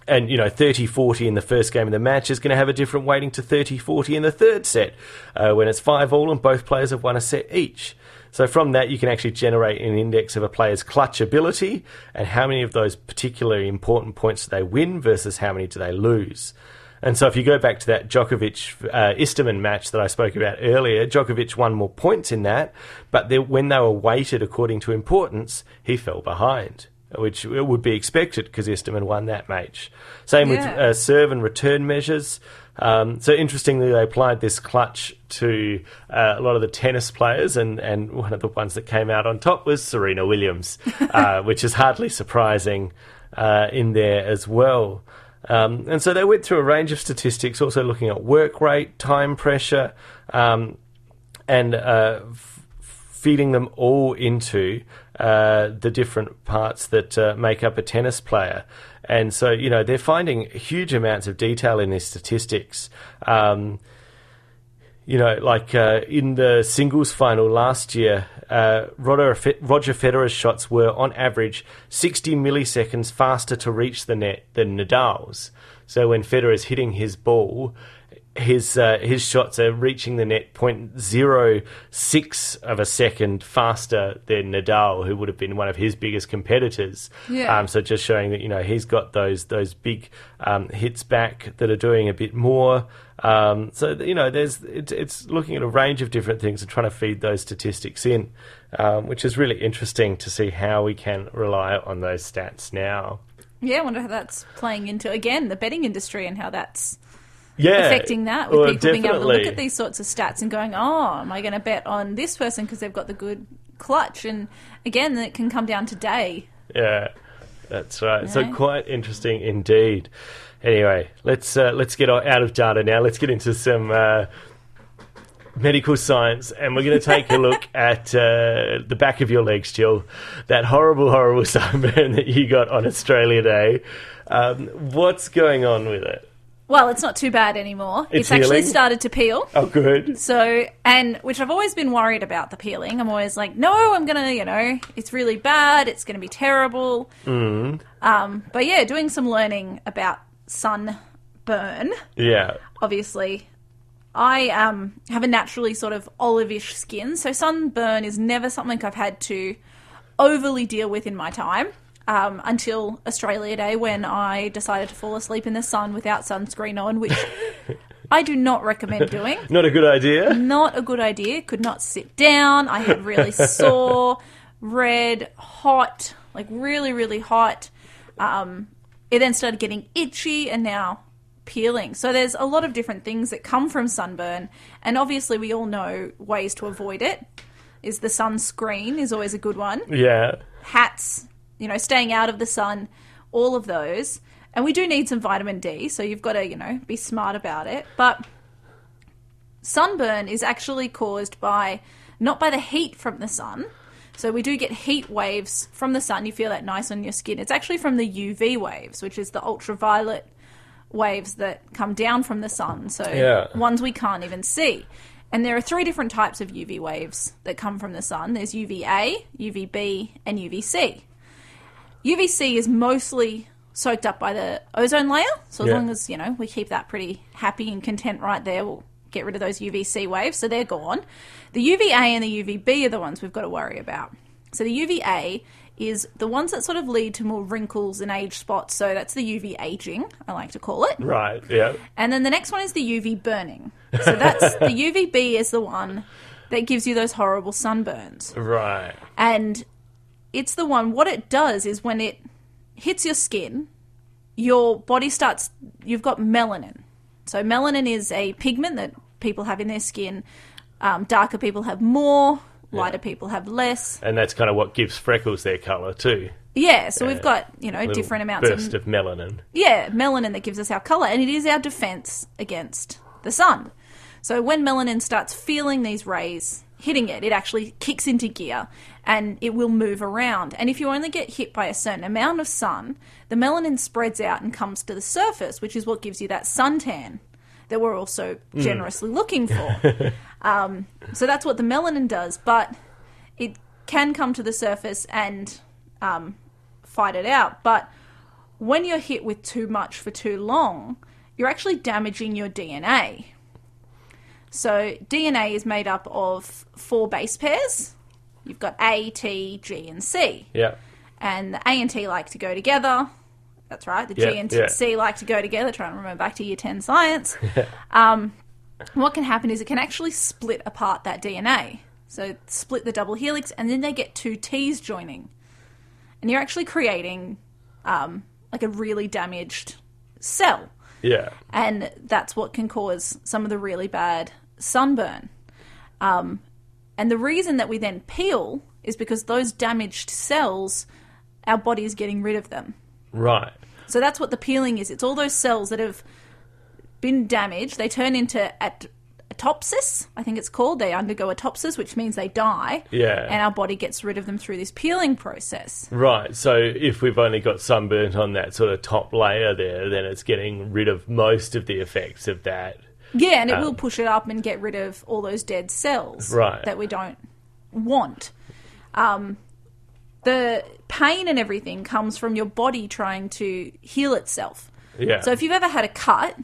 Speaker 1: and you know 30-40 in the first game of the match is going to have a different weighting to 30-40 in the third set uh, when it's five all and both players have won a set each so from that you can actually generate an index of a player's clutch ability and how many of those particularly important points do they win versus how many do they lose. And so if you go back to that Djokovic uh, Istomin match that I spoke about earlier, Djokovic won more points in that, but they, when they were weighted according to importance, he fell behind, which would be expected because Istomin won that match. Same with uh, serve and return measures. Um, so interestingly, they applied this clutch to uh, a lot of the tennis players, and, and one of the ones that came out on top was Serena Williams, [laughs] uh, which is hardly surprising uh, in there as well. Um, and so they went through a range of statistics, also looking at work rate, time pressure, um, and uh, f- feeding them all into uh, the different parts that uh, make up a tennis player. And so, you know, they're finding huge amounts of detail in these statistics. Um, you know, like uh, in the singles final last year, uh, Roger, Federer's shots were on average 60 milliseconds faster to reach the net than Nadal's. So when Federer's hitting his ball, his uh, his shots are reaching the net 0.06 of a second faster than Nadal, who would have been one of his biggest competitors.
Speaker 2: Yeah.
Speaker 1: Um, so just showing that you know he's got those those big um, hits back that are doing a bit more. Um, so you know, there's it's, it's looking at a range of different things and trying to feed those statistics in, um, which is really interesting to see how we can rely on those stats now.
Speaker 2: Yeah, I wonder how that's playing into again the betting industry and how that's
Speaker 1: Yeah,
Speaker 2: affecting that with
Speaker 1: well,
Speaker 2: people being able to look at these sorts of stats and going, "Oh, am I going to bet on this person because they've got the good clutch?" And again, it can come down to day.
Speaker 1: Yeah, that's right. So quite interesting indeed. Anyway, let's uh, let's get out of data now. Let's get into some uh, medical science, and we're going to take a [laughs] look at uh, the back of your legs, Jill. That horrible, horrible [laughs] sunburn that you got on Australia Day. Um, what's going on with it?
Speaker 2: Well, it's not too bad anymore.
Speaker 1: It's
Speaker 2: actually started to peel.
Speaker 1: Oh, good.
Speaker 2: So, and which I've always been worried about the peeling. I'm always like, no, I'm gonna, you know, it's really bad. It's gonna be terrible. Mm. Um, but yeah, doing some learning about sunburn.
Speaker 1: Yeah.
Speaker 2: Obviously, I um have a naturally sort of olivish skin, so sunburn is never something I've had to overly deal with in my time. Um, until Australia Day, when I decided to fall asleep in the sun without sunscreen on, which [laughs] I do not recommend doing
Speaker 1: Not a good idea.
Speaker 2: not a good idea. Could not sit down. I had really [laughs] sore, red, hot, like really, really hot. Um, it then started getting itchy and now peeling. So there's a lot of different things that come from sunburn, and obviously we all know ways to avoid it. Is the sunscreen is always a good one
Speaker 1: Yeah.
Speaker 2: hats, you know, staying out of the sun, all of those. And we do need some vitamin D, so you've got to, you know, be smart about it. But sunburn is actually caused by not by the heat from the sun. So we do get heat waves from the sun. You feel that nice on your skin. It's actually from the UV waves, which is the ultraviolet waves that come down from the sun. So
Speaker 1: Yeah.
Speaker 2: ones we can't even see. And there are three different types of UV waves that come from the sun. There's UVA, UVB, and UVC. UVC is mostly soaked up by the ozone layer. So as
Speaker 1: Yeah.
Speaker 2: long as, you know, we keep that pretty happy and content right there, we'll get rid of those UVC waves. So they're gone. The UVA and the UVB are the ones we've got to worry about. So the UVA is the ones that sort of lead to more wrinkles and age spots. So that's the UV aging, I like to call it.
Speaker 1: Right. Yeah.
Speaker 2: And then the next one is the UV burning. So that's [laughs] the UVB is the one that gives you those horrible sunburns.
Speaker 1: Right.
Speaker 2: And it's the one, what it does is when it hits your skin, your body starts, you've got melanin. So, melanin is a pigment that people have in their skin. Um, darker people have more, lighter people have less.
Speaker 1: And that's kind of what gives freckles their colour too.
Speaker 2: Yeah, so we've got, you know, different amounts
Speaker 1: burst
Speaker 2: of
Speaker 1: of melanin.
Speaker 2: yeah, melanin that gives us our color, and it is our defense against the sun. So when melanin starts feeling these rays hitting it, it actually kicks into gear and it will move around. And if you only get hit by a certain amount of sun, the melanin spreads out and comes to the surface, which is what gives you that suntan that we're also generously looking for. [laughs] um, so that's what the melanin does, but it can come to the surface and um, fight it out. But when you're hit with too much for too long, you're actually damaging your DNA. So DNA is made up of four base pairs. You've got A, T, G, and C.
Speaker 1: Yeah.
Speaker 2: And the A and T like to go together. That's right. The
Speaker 1: Yeah,
Speaker 2: G and
Speaker 1: yeah.
Speaker 2: C like to go together. Trying to remember back to year 10 science. [laughs] um, what can happen is it can actually split apart that DNA. So split the double helix, and then they get two T's joining. And you're actually creating um, like a really damaged cell
Speaker 1: Yeah.
Speaker 2: and that's what can cause some of the really bad sunburn. Um, and the reason that we then peel is because those damaged cells, our body is getting rid of them.
Speaker 1: Right.
Speaker 2: So that's what the peeling is. It's all those cells that have been damaged. They turn into at autopsis, I think it's called. They undergo autopsis, which means they die.
Speaker 1: Yeah.
Speaker 2: And our body gets rid of them through this peeling process.
Speaker 1: Right. So if we've only got sunburnt on that sort of top layer there, then it's getting rid of most of the effects of that.
Speaker 2: Yeah, and it will push it up and get rid of all those dead cells
Speaker 1: Right.
Speaker 2: that we don't want. Um, the pain and everything comes from your body trying to heal itself.
Speaker 1: Yeah.
Speaker 2: So if you've ever had a cut,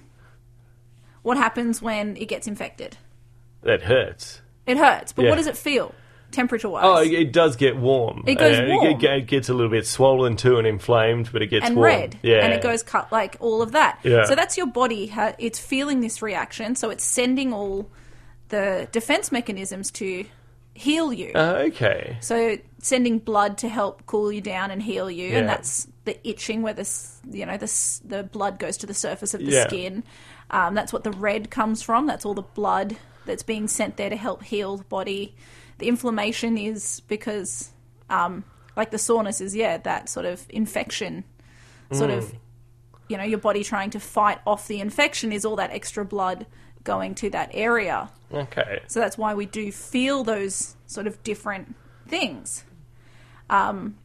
Speaker 2: what happens when it gets infected?
Speaker 1: that hurts.
Speaker 2: It hurts, but
Speaker 1: Yeah.
Speaker 2: what does it feel temperature wise?
Speaker 1: Oh, it does get warm.
Speaker 2: It goes
Speaker 1: Uh,
Speaker 2: warm.
Speaker 1: It, it gets a little bit swollen too and inflamed, but it gets
Speaker 2: and
Speaker 1: warm.
Speaker 2: red,
Speaker 1: Yeah.
Speaker 2: and it goes cut like all of that.
Speaker 1: Yeah.
Speaker 2: So that's your body. It's feeling this reaction, so it's sending all the defense mechanisms to heal you.
Speaker 1: Uh, okay.
Speaker 2: So sending blood to help cool you down and heal you,
Speaker 1: Yeah.
Speaker 2: and that's the itching where this you know the s- the blood goes to the surface of the
Speaker 1: Yeah.
Speaker 2: skin. Um, that's what the red comes from. That's all the blood that's being sent there to help heal the body. The inflammation is because, um, like the soreness is yeah that sort of infection, sort of you know your body trying to fight off the infection is all that extra blood going to that area.
Speaker 1: Okay.
Speaker 2: So that's why we do feel those sort of different things. Um,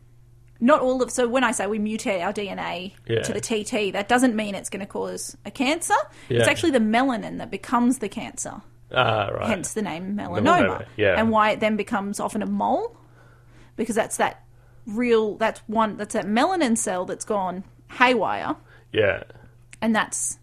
Speaker 2: not all of so when I say we mutate our DNA
Speaker 1: Yeah.
Speaker 2: to the TT, that doesn't mean it's going to cause a cancer. It's actually the melanin that becomes the cancer,
Speaker 1: Ah, right.
Speaker 2: hence the name melanoma,
Speaker 1: Melanoma, yeah.
Speaker 2: and why it then becomes often a mole because that's that real that's one that's that melanin cell that's gone haywire
Speaker 1: yeah.
Speaker 2: and that's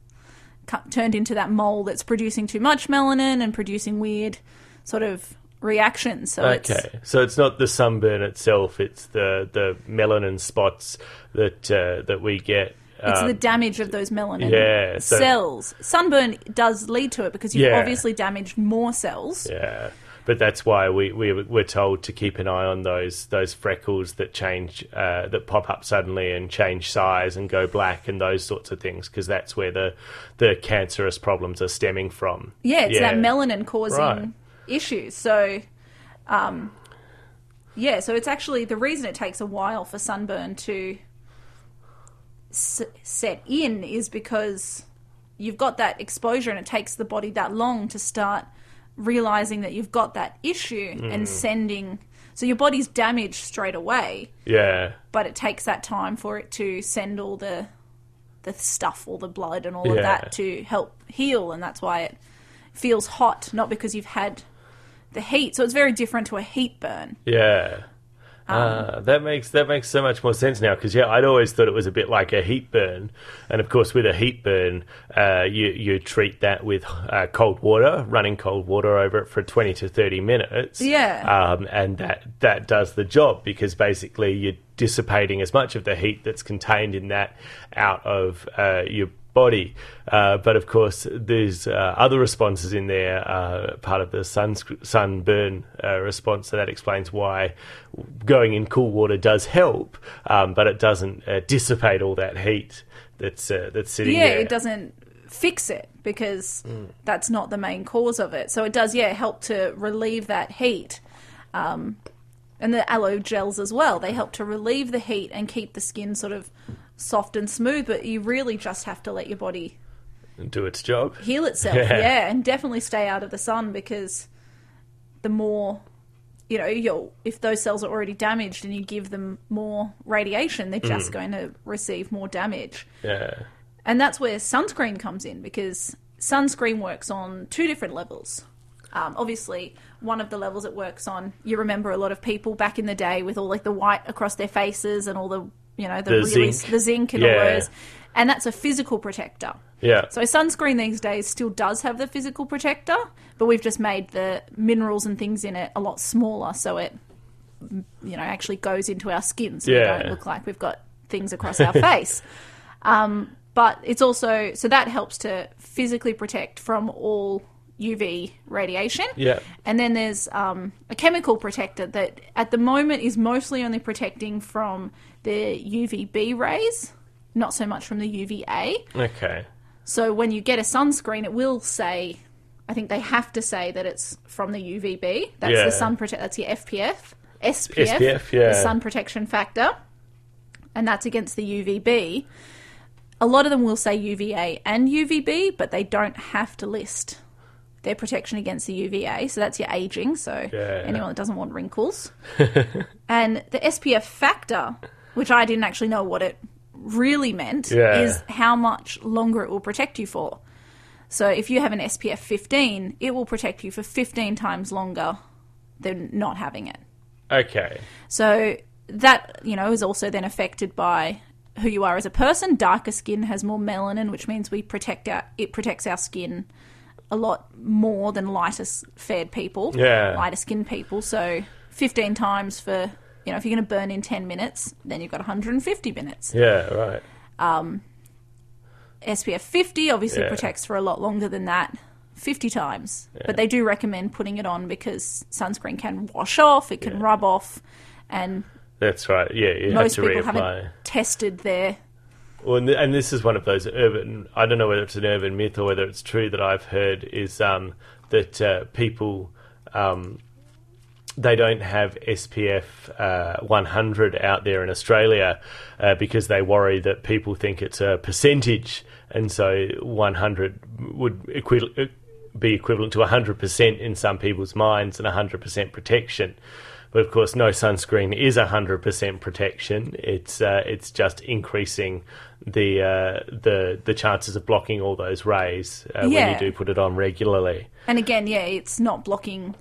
Speaker 2: turned into that mole that's producing too much melanin and producing weird sort of reactions. So it's
Speaker 1: Okay, so it's not the sunburn itself; it's the the melanin spots that uh, that we get.
Speaker 2: It's
Speaker 1: um,
Speaker 2: the damage of those melanin
Speaker 1: yeah, so-
Speaker 2: cells. Sunburn does lead to it because you've
Speaker 1: Yeah.
Speaker 2: obviously damaged more cells.
Speaker 1: yeah, but that's why we, we we're told to keep an eye on those those freckles that change uh, that pop up suddenly and change size and go black and those sorts of things because that's where the the cancerous problems are stemming from.
Speaker 2: Yeah, it's that melanin causing
Speaker 1: Right.
Speaker 2: issues. So, um, yeah, so it's actually the reason it takes a while for sunburn to s- set in is because you've got that exposure and it takes the body that long to start realizing that you've got that issue
Speaker 1: Mm.
Speaker 2: and sending. So your body's damaged straight away,
Speaker 1: Yeah,
Speaker 2: but it takes that time for it to send all the the stuff, all the blood and all of that to help heal, and that's why it feels hot, not because you've had the heat. So it's very different to a heat burn.
Speaker 1: yeah. Ah, that makes that makes so much more sense now because yeah, I'd always thought it was a bit like a heat burn, and of course with a heat burn, uh, you you treat that with uh, cold water, running cold water over it for twenty to thirty minutes.
Speaker 2: Yeah.
Speaker 1: um, and that that does the job because basically you're dissipating as much of the heat that's contained in that out of uh, your body. Uh, but of course, there's uh, other responses in there, uh, part of the sun sunburn uh, response. So that explains why going in cool water does help, um, but it doesn't uh, dissipate all that heat that's uh, that's sitting
Speaker 2: yeah,
Speaker 1: there.
Speaker 2: it doesn't fix it because that's not the main cause of it. So it does, yeah, help to relieve that heat. Um, and the aloe gels as well. They help to relieve the heat and keep the skin sort of soft and smooth. But you really just have to let your body
Speaker 1: Do its job.
Speaker 2: heal itself. [laughs]
Speaker 1: Yeah.
Speaker 2: Yeah. and definitely stay out of the sun because the more you know, you'll if those cells are already damaged and you give them more radiation, they're just going to receive more damage.
Speaker 1: Yeah.
Speaker 2: And that's where sunscreen comes in because sunscreen works on two different levels. Um, obviously, one of the levels it works on, you remember a lot of people back in the day with all like the white across their faces and all the you know the,
Speaker 1: The
Speaker 2: really
Speaker 1: zinc.
Speaker 2: the zinc and all those, and that's a physical protector.
Speaker 1: Yeah.
Speaker 2: So sunscreen these days still does have the physical protector, but we've just made the minerals and things in it a lot smaller, so it you know actually goes into our skin, so
Speaker 1: Yeah.
Speaker 2: we don't look like we've got things across our face. [laughs] Um, but it's also so that helps to physically protect from all UV radiation.
Speaker 1: Yeah.
Speaker 2: And then there's um, a chemical protector that at the moment is mostly only protecting from the UVB rays, not so much from the UVA.
Speaker 1: Okay.
Speaker 2: So when you get a sunscreen, it will say, I think they have to say that it's from the UVB. That's
Speaker 1: Yeah.
Speaker 2: the sun protect. That's your FPF, SPF,
Speaker 1: SPF, yeah.
Speaker 2: the sun protection factor, and that's against the UVB. A lot of them will say UVA and UVB, but they don't have to list their protection against the UVA. So that's your aging. So
Speaker 1: Yeah.
Speaker 2: anyone that doesn't want wrinkles. [laughs] and the SPF factor, which I didn't actually know what it really meant,
Speaker 1: Yeah.
Speaker 2: is how much longer it will protect you for. So if you have an SPF 15, it will protect you for 15 times longer than not having it.
Speaker 1: Okay.
Speaker 2: So that, you know, is also then affected by who you are as a person. Darker skin has more melanin, which means we protect our it protects our skin a lot more than lighter fared people.
Speaker 1: Yeah.
Speaker 2: Lighter skinned people. So 15 times for, you know, if you're going to burn in 10 minutes, then you've got 150 minutes.
Speaker 1: Yeah, right.
Speaker 2: Um, SPF 50 obviously
Speaker 1: Yeah.
Speaker 2: protects for a lot longer than that. 50 times. But they do recommend putting it on because sunscreen can wash off, it can rub off, and
Speaker 1: That's right. Yeah, you
Speaker 2: most people
Speaker 1: reapply.
Speaker 2: haven't tested their
Speaker 1: Well, and, and this is one of those urban. I don't know whether it's an urban myth or whether it's true that I've heard is um, that uh, people um, they don't have SPF uh, 100 out there in Australia uh, because they worry that people think it's a percentage, and so 100 would equi- uh, be equivalent to 100% in some people's minds and 100% protection. But of course, no sunscreen is 100% protection. It's uh, it's just increasing the uh, the the chances of blocking all those rays uh, when you do put it on regularly.
Speaker 2: And again, yeah, it's not blocking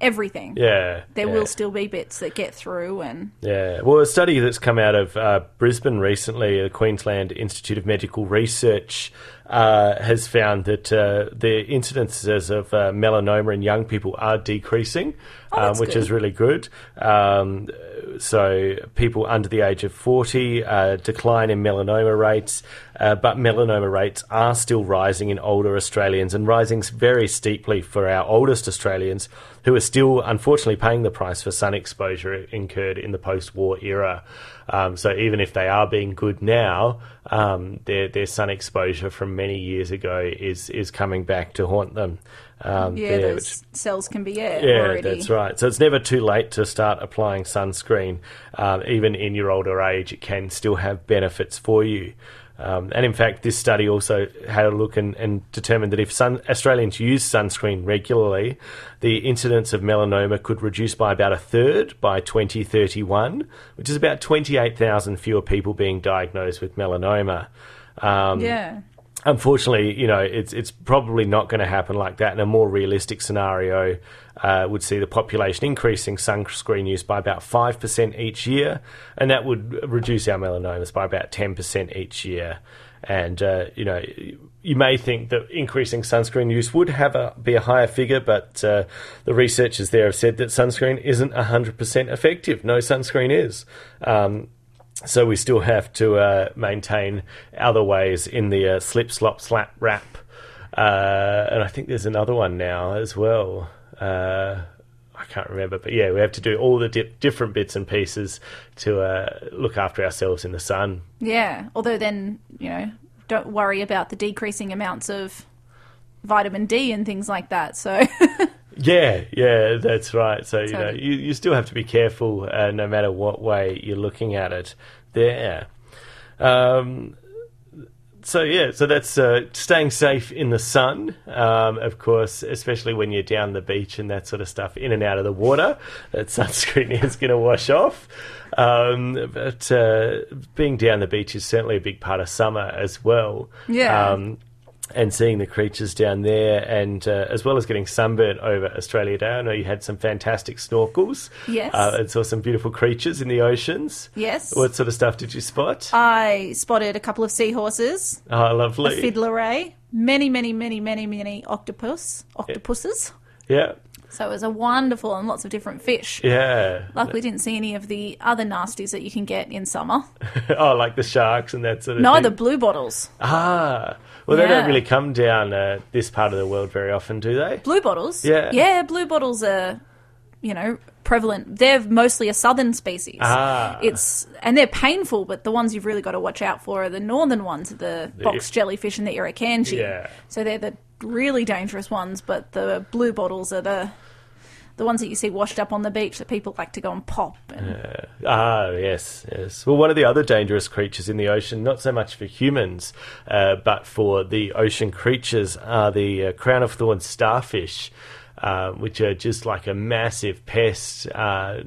Speaker 2: everything.
Speaker 1: Yeah,
Speaker 2: There
Speaker 1: yeah.
Speaker 2: will still be bits that get through, and
Speaker 1: Yeah, well, a study that's come out of uh, Brisbane recently, the Queensland Institute of Medical Research, uh, has found that uh, the incidences of uh, melanoma in young people are decreasing,
Speaker 2: Oh,
Speaker 1: um, which
Speaker 2: good.
Speaker 1: is really good. Um, so, people under the age of 40 uh, decline in melanoma rates, uh, but melanoma rates are still rising in older Australians and rising very steeply for our oldest Australians who are still, unfortunately, paying the price for sun exposure incurred in the post war era. Um, so, even if they are being good now, um, their, their sun exposure from many years ago is, is coming back to haunt them. Um,
Speaker 2: yeah,
Speaker 1: there,
Speaker 2: those cells can be yeah,
Speaker 1: yeah,
Speaker 2: already.
Speaker 1: that's right. So it's never too late to start applying sunscreen. Um, even in your older age, it can still have benefits for you. Um, and in fact, this study also had a look and, and determined that if sun, Australians use sunscreen regularly, the incidence of melanoma could reduce by about a third by 2031, which is about 28,000 fewer people being diagnosed with melanoma. Um,
Speaker 2: Yeah.
Speaker 1: Unfortunately, you know, it's it's probably not going to happen like that. In a more realistic scenario, uh, would see the population increasing sunscreen use by about five percent each year, and that would reduce our melanomas by about ten percent each year. And uh, you know, you may think that increasing sunscreen use would have a be a higher figure, but uh, the researchers there have said that sunscreen isn't hundred percent effective. No sunscreen is. Um, so we still have to uh, maintain other ways in the uh, slip, slop, slap, wrap. Uh, and I think there's another one now as well. Uh, I can't remember, but yeah, we have to do all the di- different bits and pieces to uh, look after ourselves in the sun.
Speaker 2: Yeah. Although then, you know, don't worry about the decreasing amounts of vitamin D and things like that. So [laughs]
Speaker 1: Yeah, yeah, that's right. So, you know, you, you still have to be careful uh, no matter what way you're looking at it there. Um, so, yeah, so that's uh, staying safe in the sun, um, of course, especially when you're down the beach and that sort of stuff, in and out of the water. That [laughs] sunscreen is going to wash off. Um, but uh, being down the beach is certainly a big part of summer as well
Speaker 2: Yeah.
Speaker 1: And seeing the creatures down there, and uh, as well as getting sunburnt over Australia Day. I know you had some fantastic snorkels.
Speaker 2: Yes.
Speaker 1: Uh, and saw some beautiful creatures in the oceans.
Speaker 2: yes,
Speaker 1: What sort of stuff did you spot?
Speaker 2: I spotted a couple of seahorses,
Speaker 1: oh,
Speaker 2: a fiddler ray, many, many, many, many, many octopus, octopuses.
Speaker 1: Yeah,
Speaker 2: So it was a wonderful and lots of different fish.
Speaker 1: yeah.
Speaker 2: Luckily, didn't see any of the other nasties that you can get in summer. [laughs]
Speaker 1: oh, like the sharks and that sort of
Speaker 2: No,
Speaker 1: thing.
Speaker 2: the blue bottles.
Speaker 1: Ah, well, they don't really come down uh, this part of the world very often, do they?
Speaker 2: Blue bottles?
Speaker 1: Yeah.
Speaker 2: Yeah, blue bottles are, you know, prevalent. They're mostly a southern species.
Speaker 1: Ah.
Speaker 2: It's and they're painful, but the ones you've really got to watch out for are the northern ones, the box jellyfish and the irukandji.
Speaker 1: Yeah.
Speaker 2: So they're the really dangerous ones, but the blue bottles are the the ones that you see washed up on the beach that people like to go and pop. And,
Speaker 1: Ah, yes, yes. Well, one of the other dangerous creatures in the ocean, not so much for humans, uh, but for the ocean creatures, are the uh, crown of thorns starfish. Uh, which are just like a massive pest. Uh,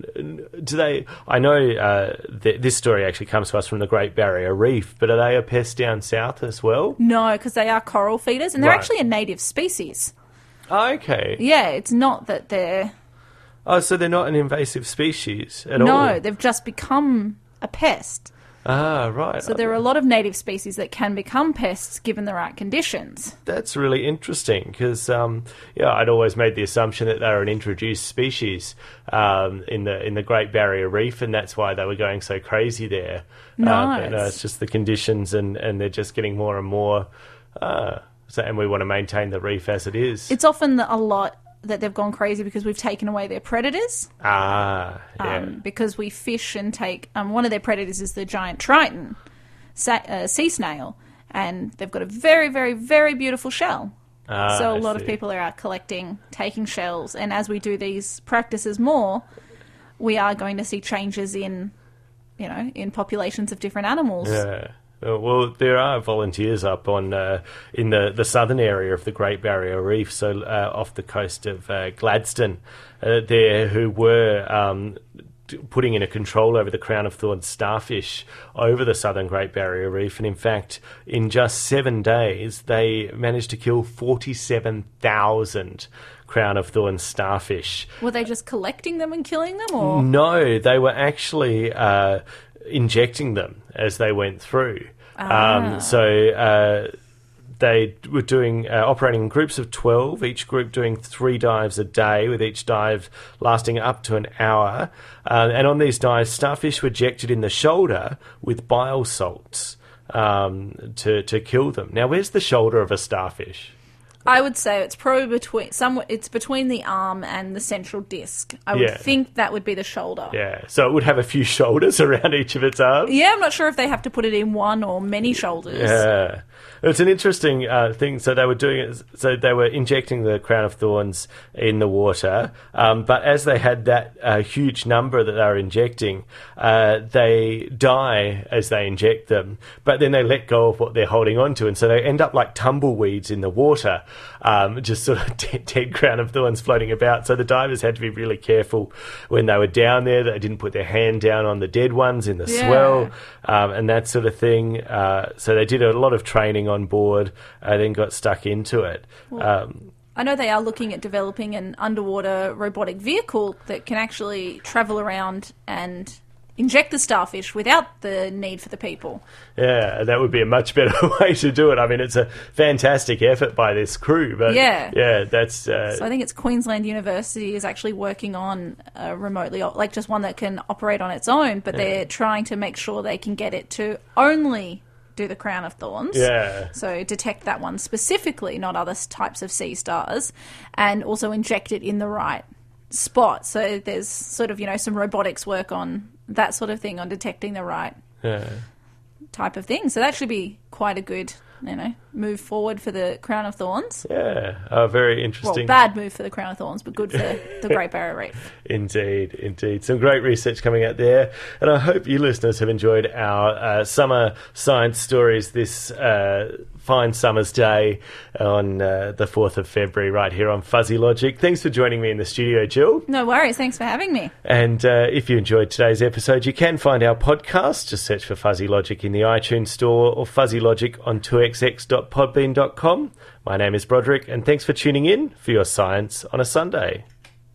Speaker 1: do they? I know uh, th- this story actually comes to us from the Great Barrier Reef, but are they a pest down south as well?
Speaker 2: No, because they are coral feeders, and they're
Speaker 1: Right.
Speaker 2: actually a native species.
Speaker 1: Oh, okay.
Speaker 2: Yeah, it's not that they're
Speaker 1: Oh, so they're not an invasive species at all.
Speaker 2: no, they've just become a pest.
Speaker 1: Ah, right.
Speaker 2: So there are a lot of native species that can become pests given the right conditions.
Speaker 1: That's really interesting because, um, yeah, I'd always made the assumption that they were an introduced species um, in the in the Great Barrier Reef, and that's why they were going so crazy there.
Speaker 2: No,
Speaker 1: uh, but, no,
Speaker 2: it's-
Speaker 1: just the conditions, and, and they're just getting more and more. Uh, so, and we want to maintain the reef as it is.
Speaker 2: It's often a lot that they've gone crazy because we've taken away their predators.
Speaker 1: ah, yeah.
Speaker 2: um, because we fish and take. Um, one of their predators is the giant triton, sa- uh, sea snail, and they've got a very, very, very beautiful shell.
Speaker 1: Ah,
Speaker 2: so a
Speaker 1: I
Speaker 2: lot of people are out collecting, taking shells, and as we do these practices more, we are going to see changes in, you know, in populations of different animals.
Speaker 1: Yeah. Uh, Well, there are volunteers up on uh, in the, the southern area of the Great Barrier Reef, so uh, off the coast of uh, Gladstone, uh, there who were um, putting in a control over the crown of thorns starfish over the southern Great Barrier Reef, and in fact, in just seven days, they managed to kill forty-seven thousand crown of thorns starfish.
Speaker 2: Were they just collecting them and killing them, or
Speaker 1: No, they were actually uh, injecting them as they went through. Um, so uh, they were doing uh, operating in groups of twelve, each group doing three dives a day, with each dive lasting up to an hour. Uh, and on these dives, starfish were injected in the shoulder with bile salts um, to to kill them. Now, where's the shoulder of a starfish?
Speaker 2: I would say it's probably between some. It's between the arm and the central disc. I would
Speaker 1: Yeah.
Speaker 2: think that would be the shoulder.
Speaker 1: Yeah, so it would have a few [laughs] shoulders around each of its arms.
Speaker 2: Yeah, I'm not sure if they have to put it in one or many shoulders.
Speaker 1: Yeah, it's an interesting uh, thing. So they were doing it. So they were injecting the crown of thorns in the water, um, but as they had that uh, huge number that they were injecting, uh, they die as they inject them. But then they let go of what they're holding on to, and so they end up like tumbleweeds in the water, um, just sort of [laughs] dead, dead crown of thorns floating about. So the divers had to be really careful when they were down there. that They didn't put their hand down on the dead ones in the
Speaker 2: Yeah.
Speaker 1: swell um, and that sort of thing. Uh, so they did a lot of training on board, uh, then got stuck into it. Um,
Speaker 2: I know they are looking at developing an underwater robotic vehicle that can actually travel around and inject the starfish without the need for the people.
Speaker 1: yeah, that would be a much better [laughs] way to do it. I mean, it's a fantastic effort by this crew, but
Speaker 2: Yeah.
Speaker 1: yeah, that's uh,
Speaker 2: So I think it's Queensland University is actually working on a remotely, like just one that can operate on its own, but they're trying to make sure they can get it to only do the crown of thorns.
Speaker 1: yeah.
Speaker 2: So detect that one specifically, not other types of sea stars, and also inject it in the right spot. So there's sort of you know some robotics work on that sort of thing on detecting the right
Speaker 1: Yeah.
Speaker 2: type of thing. So that should be quite a good you know move forward for the crown of thorns.
Speaker 1: Yeah, uh, very
Speaker 2: Well,
Speaker 1: interesting.
Speaker 2: bad move for the crown of thorns, but good for [laughs] the Great Barrier Reef.
Speaker 1: Indeed, indeed. Some great research coming out there. And I hope you listeners have enjoyed our uh, summer science stories this uh, fine summer's day on uh, the 4th of February, right here on Fuzzy Logic. Thanks for joining me in the studio, Jill.
Speaker 2: No worries. Thanks for having me.
Speaker 1: And uh, if you enjoyed today's episode, you can find our podcast. Just search for Fuzzy Logic in the iTunes Store or Fuzzy Logic on 2xx.podbean.com. My name is Broderick, and thanks for tuning in for your science on a Sunday.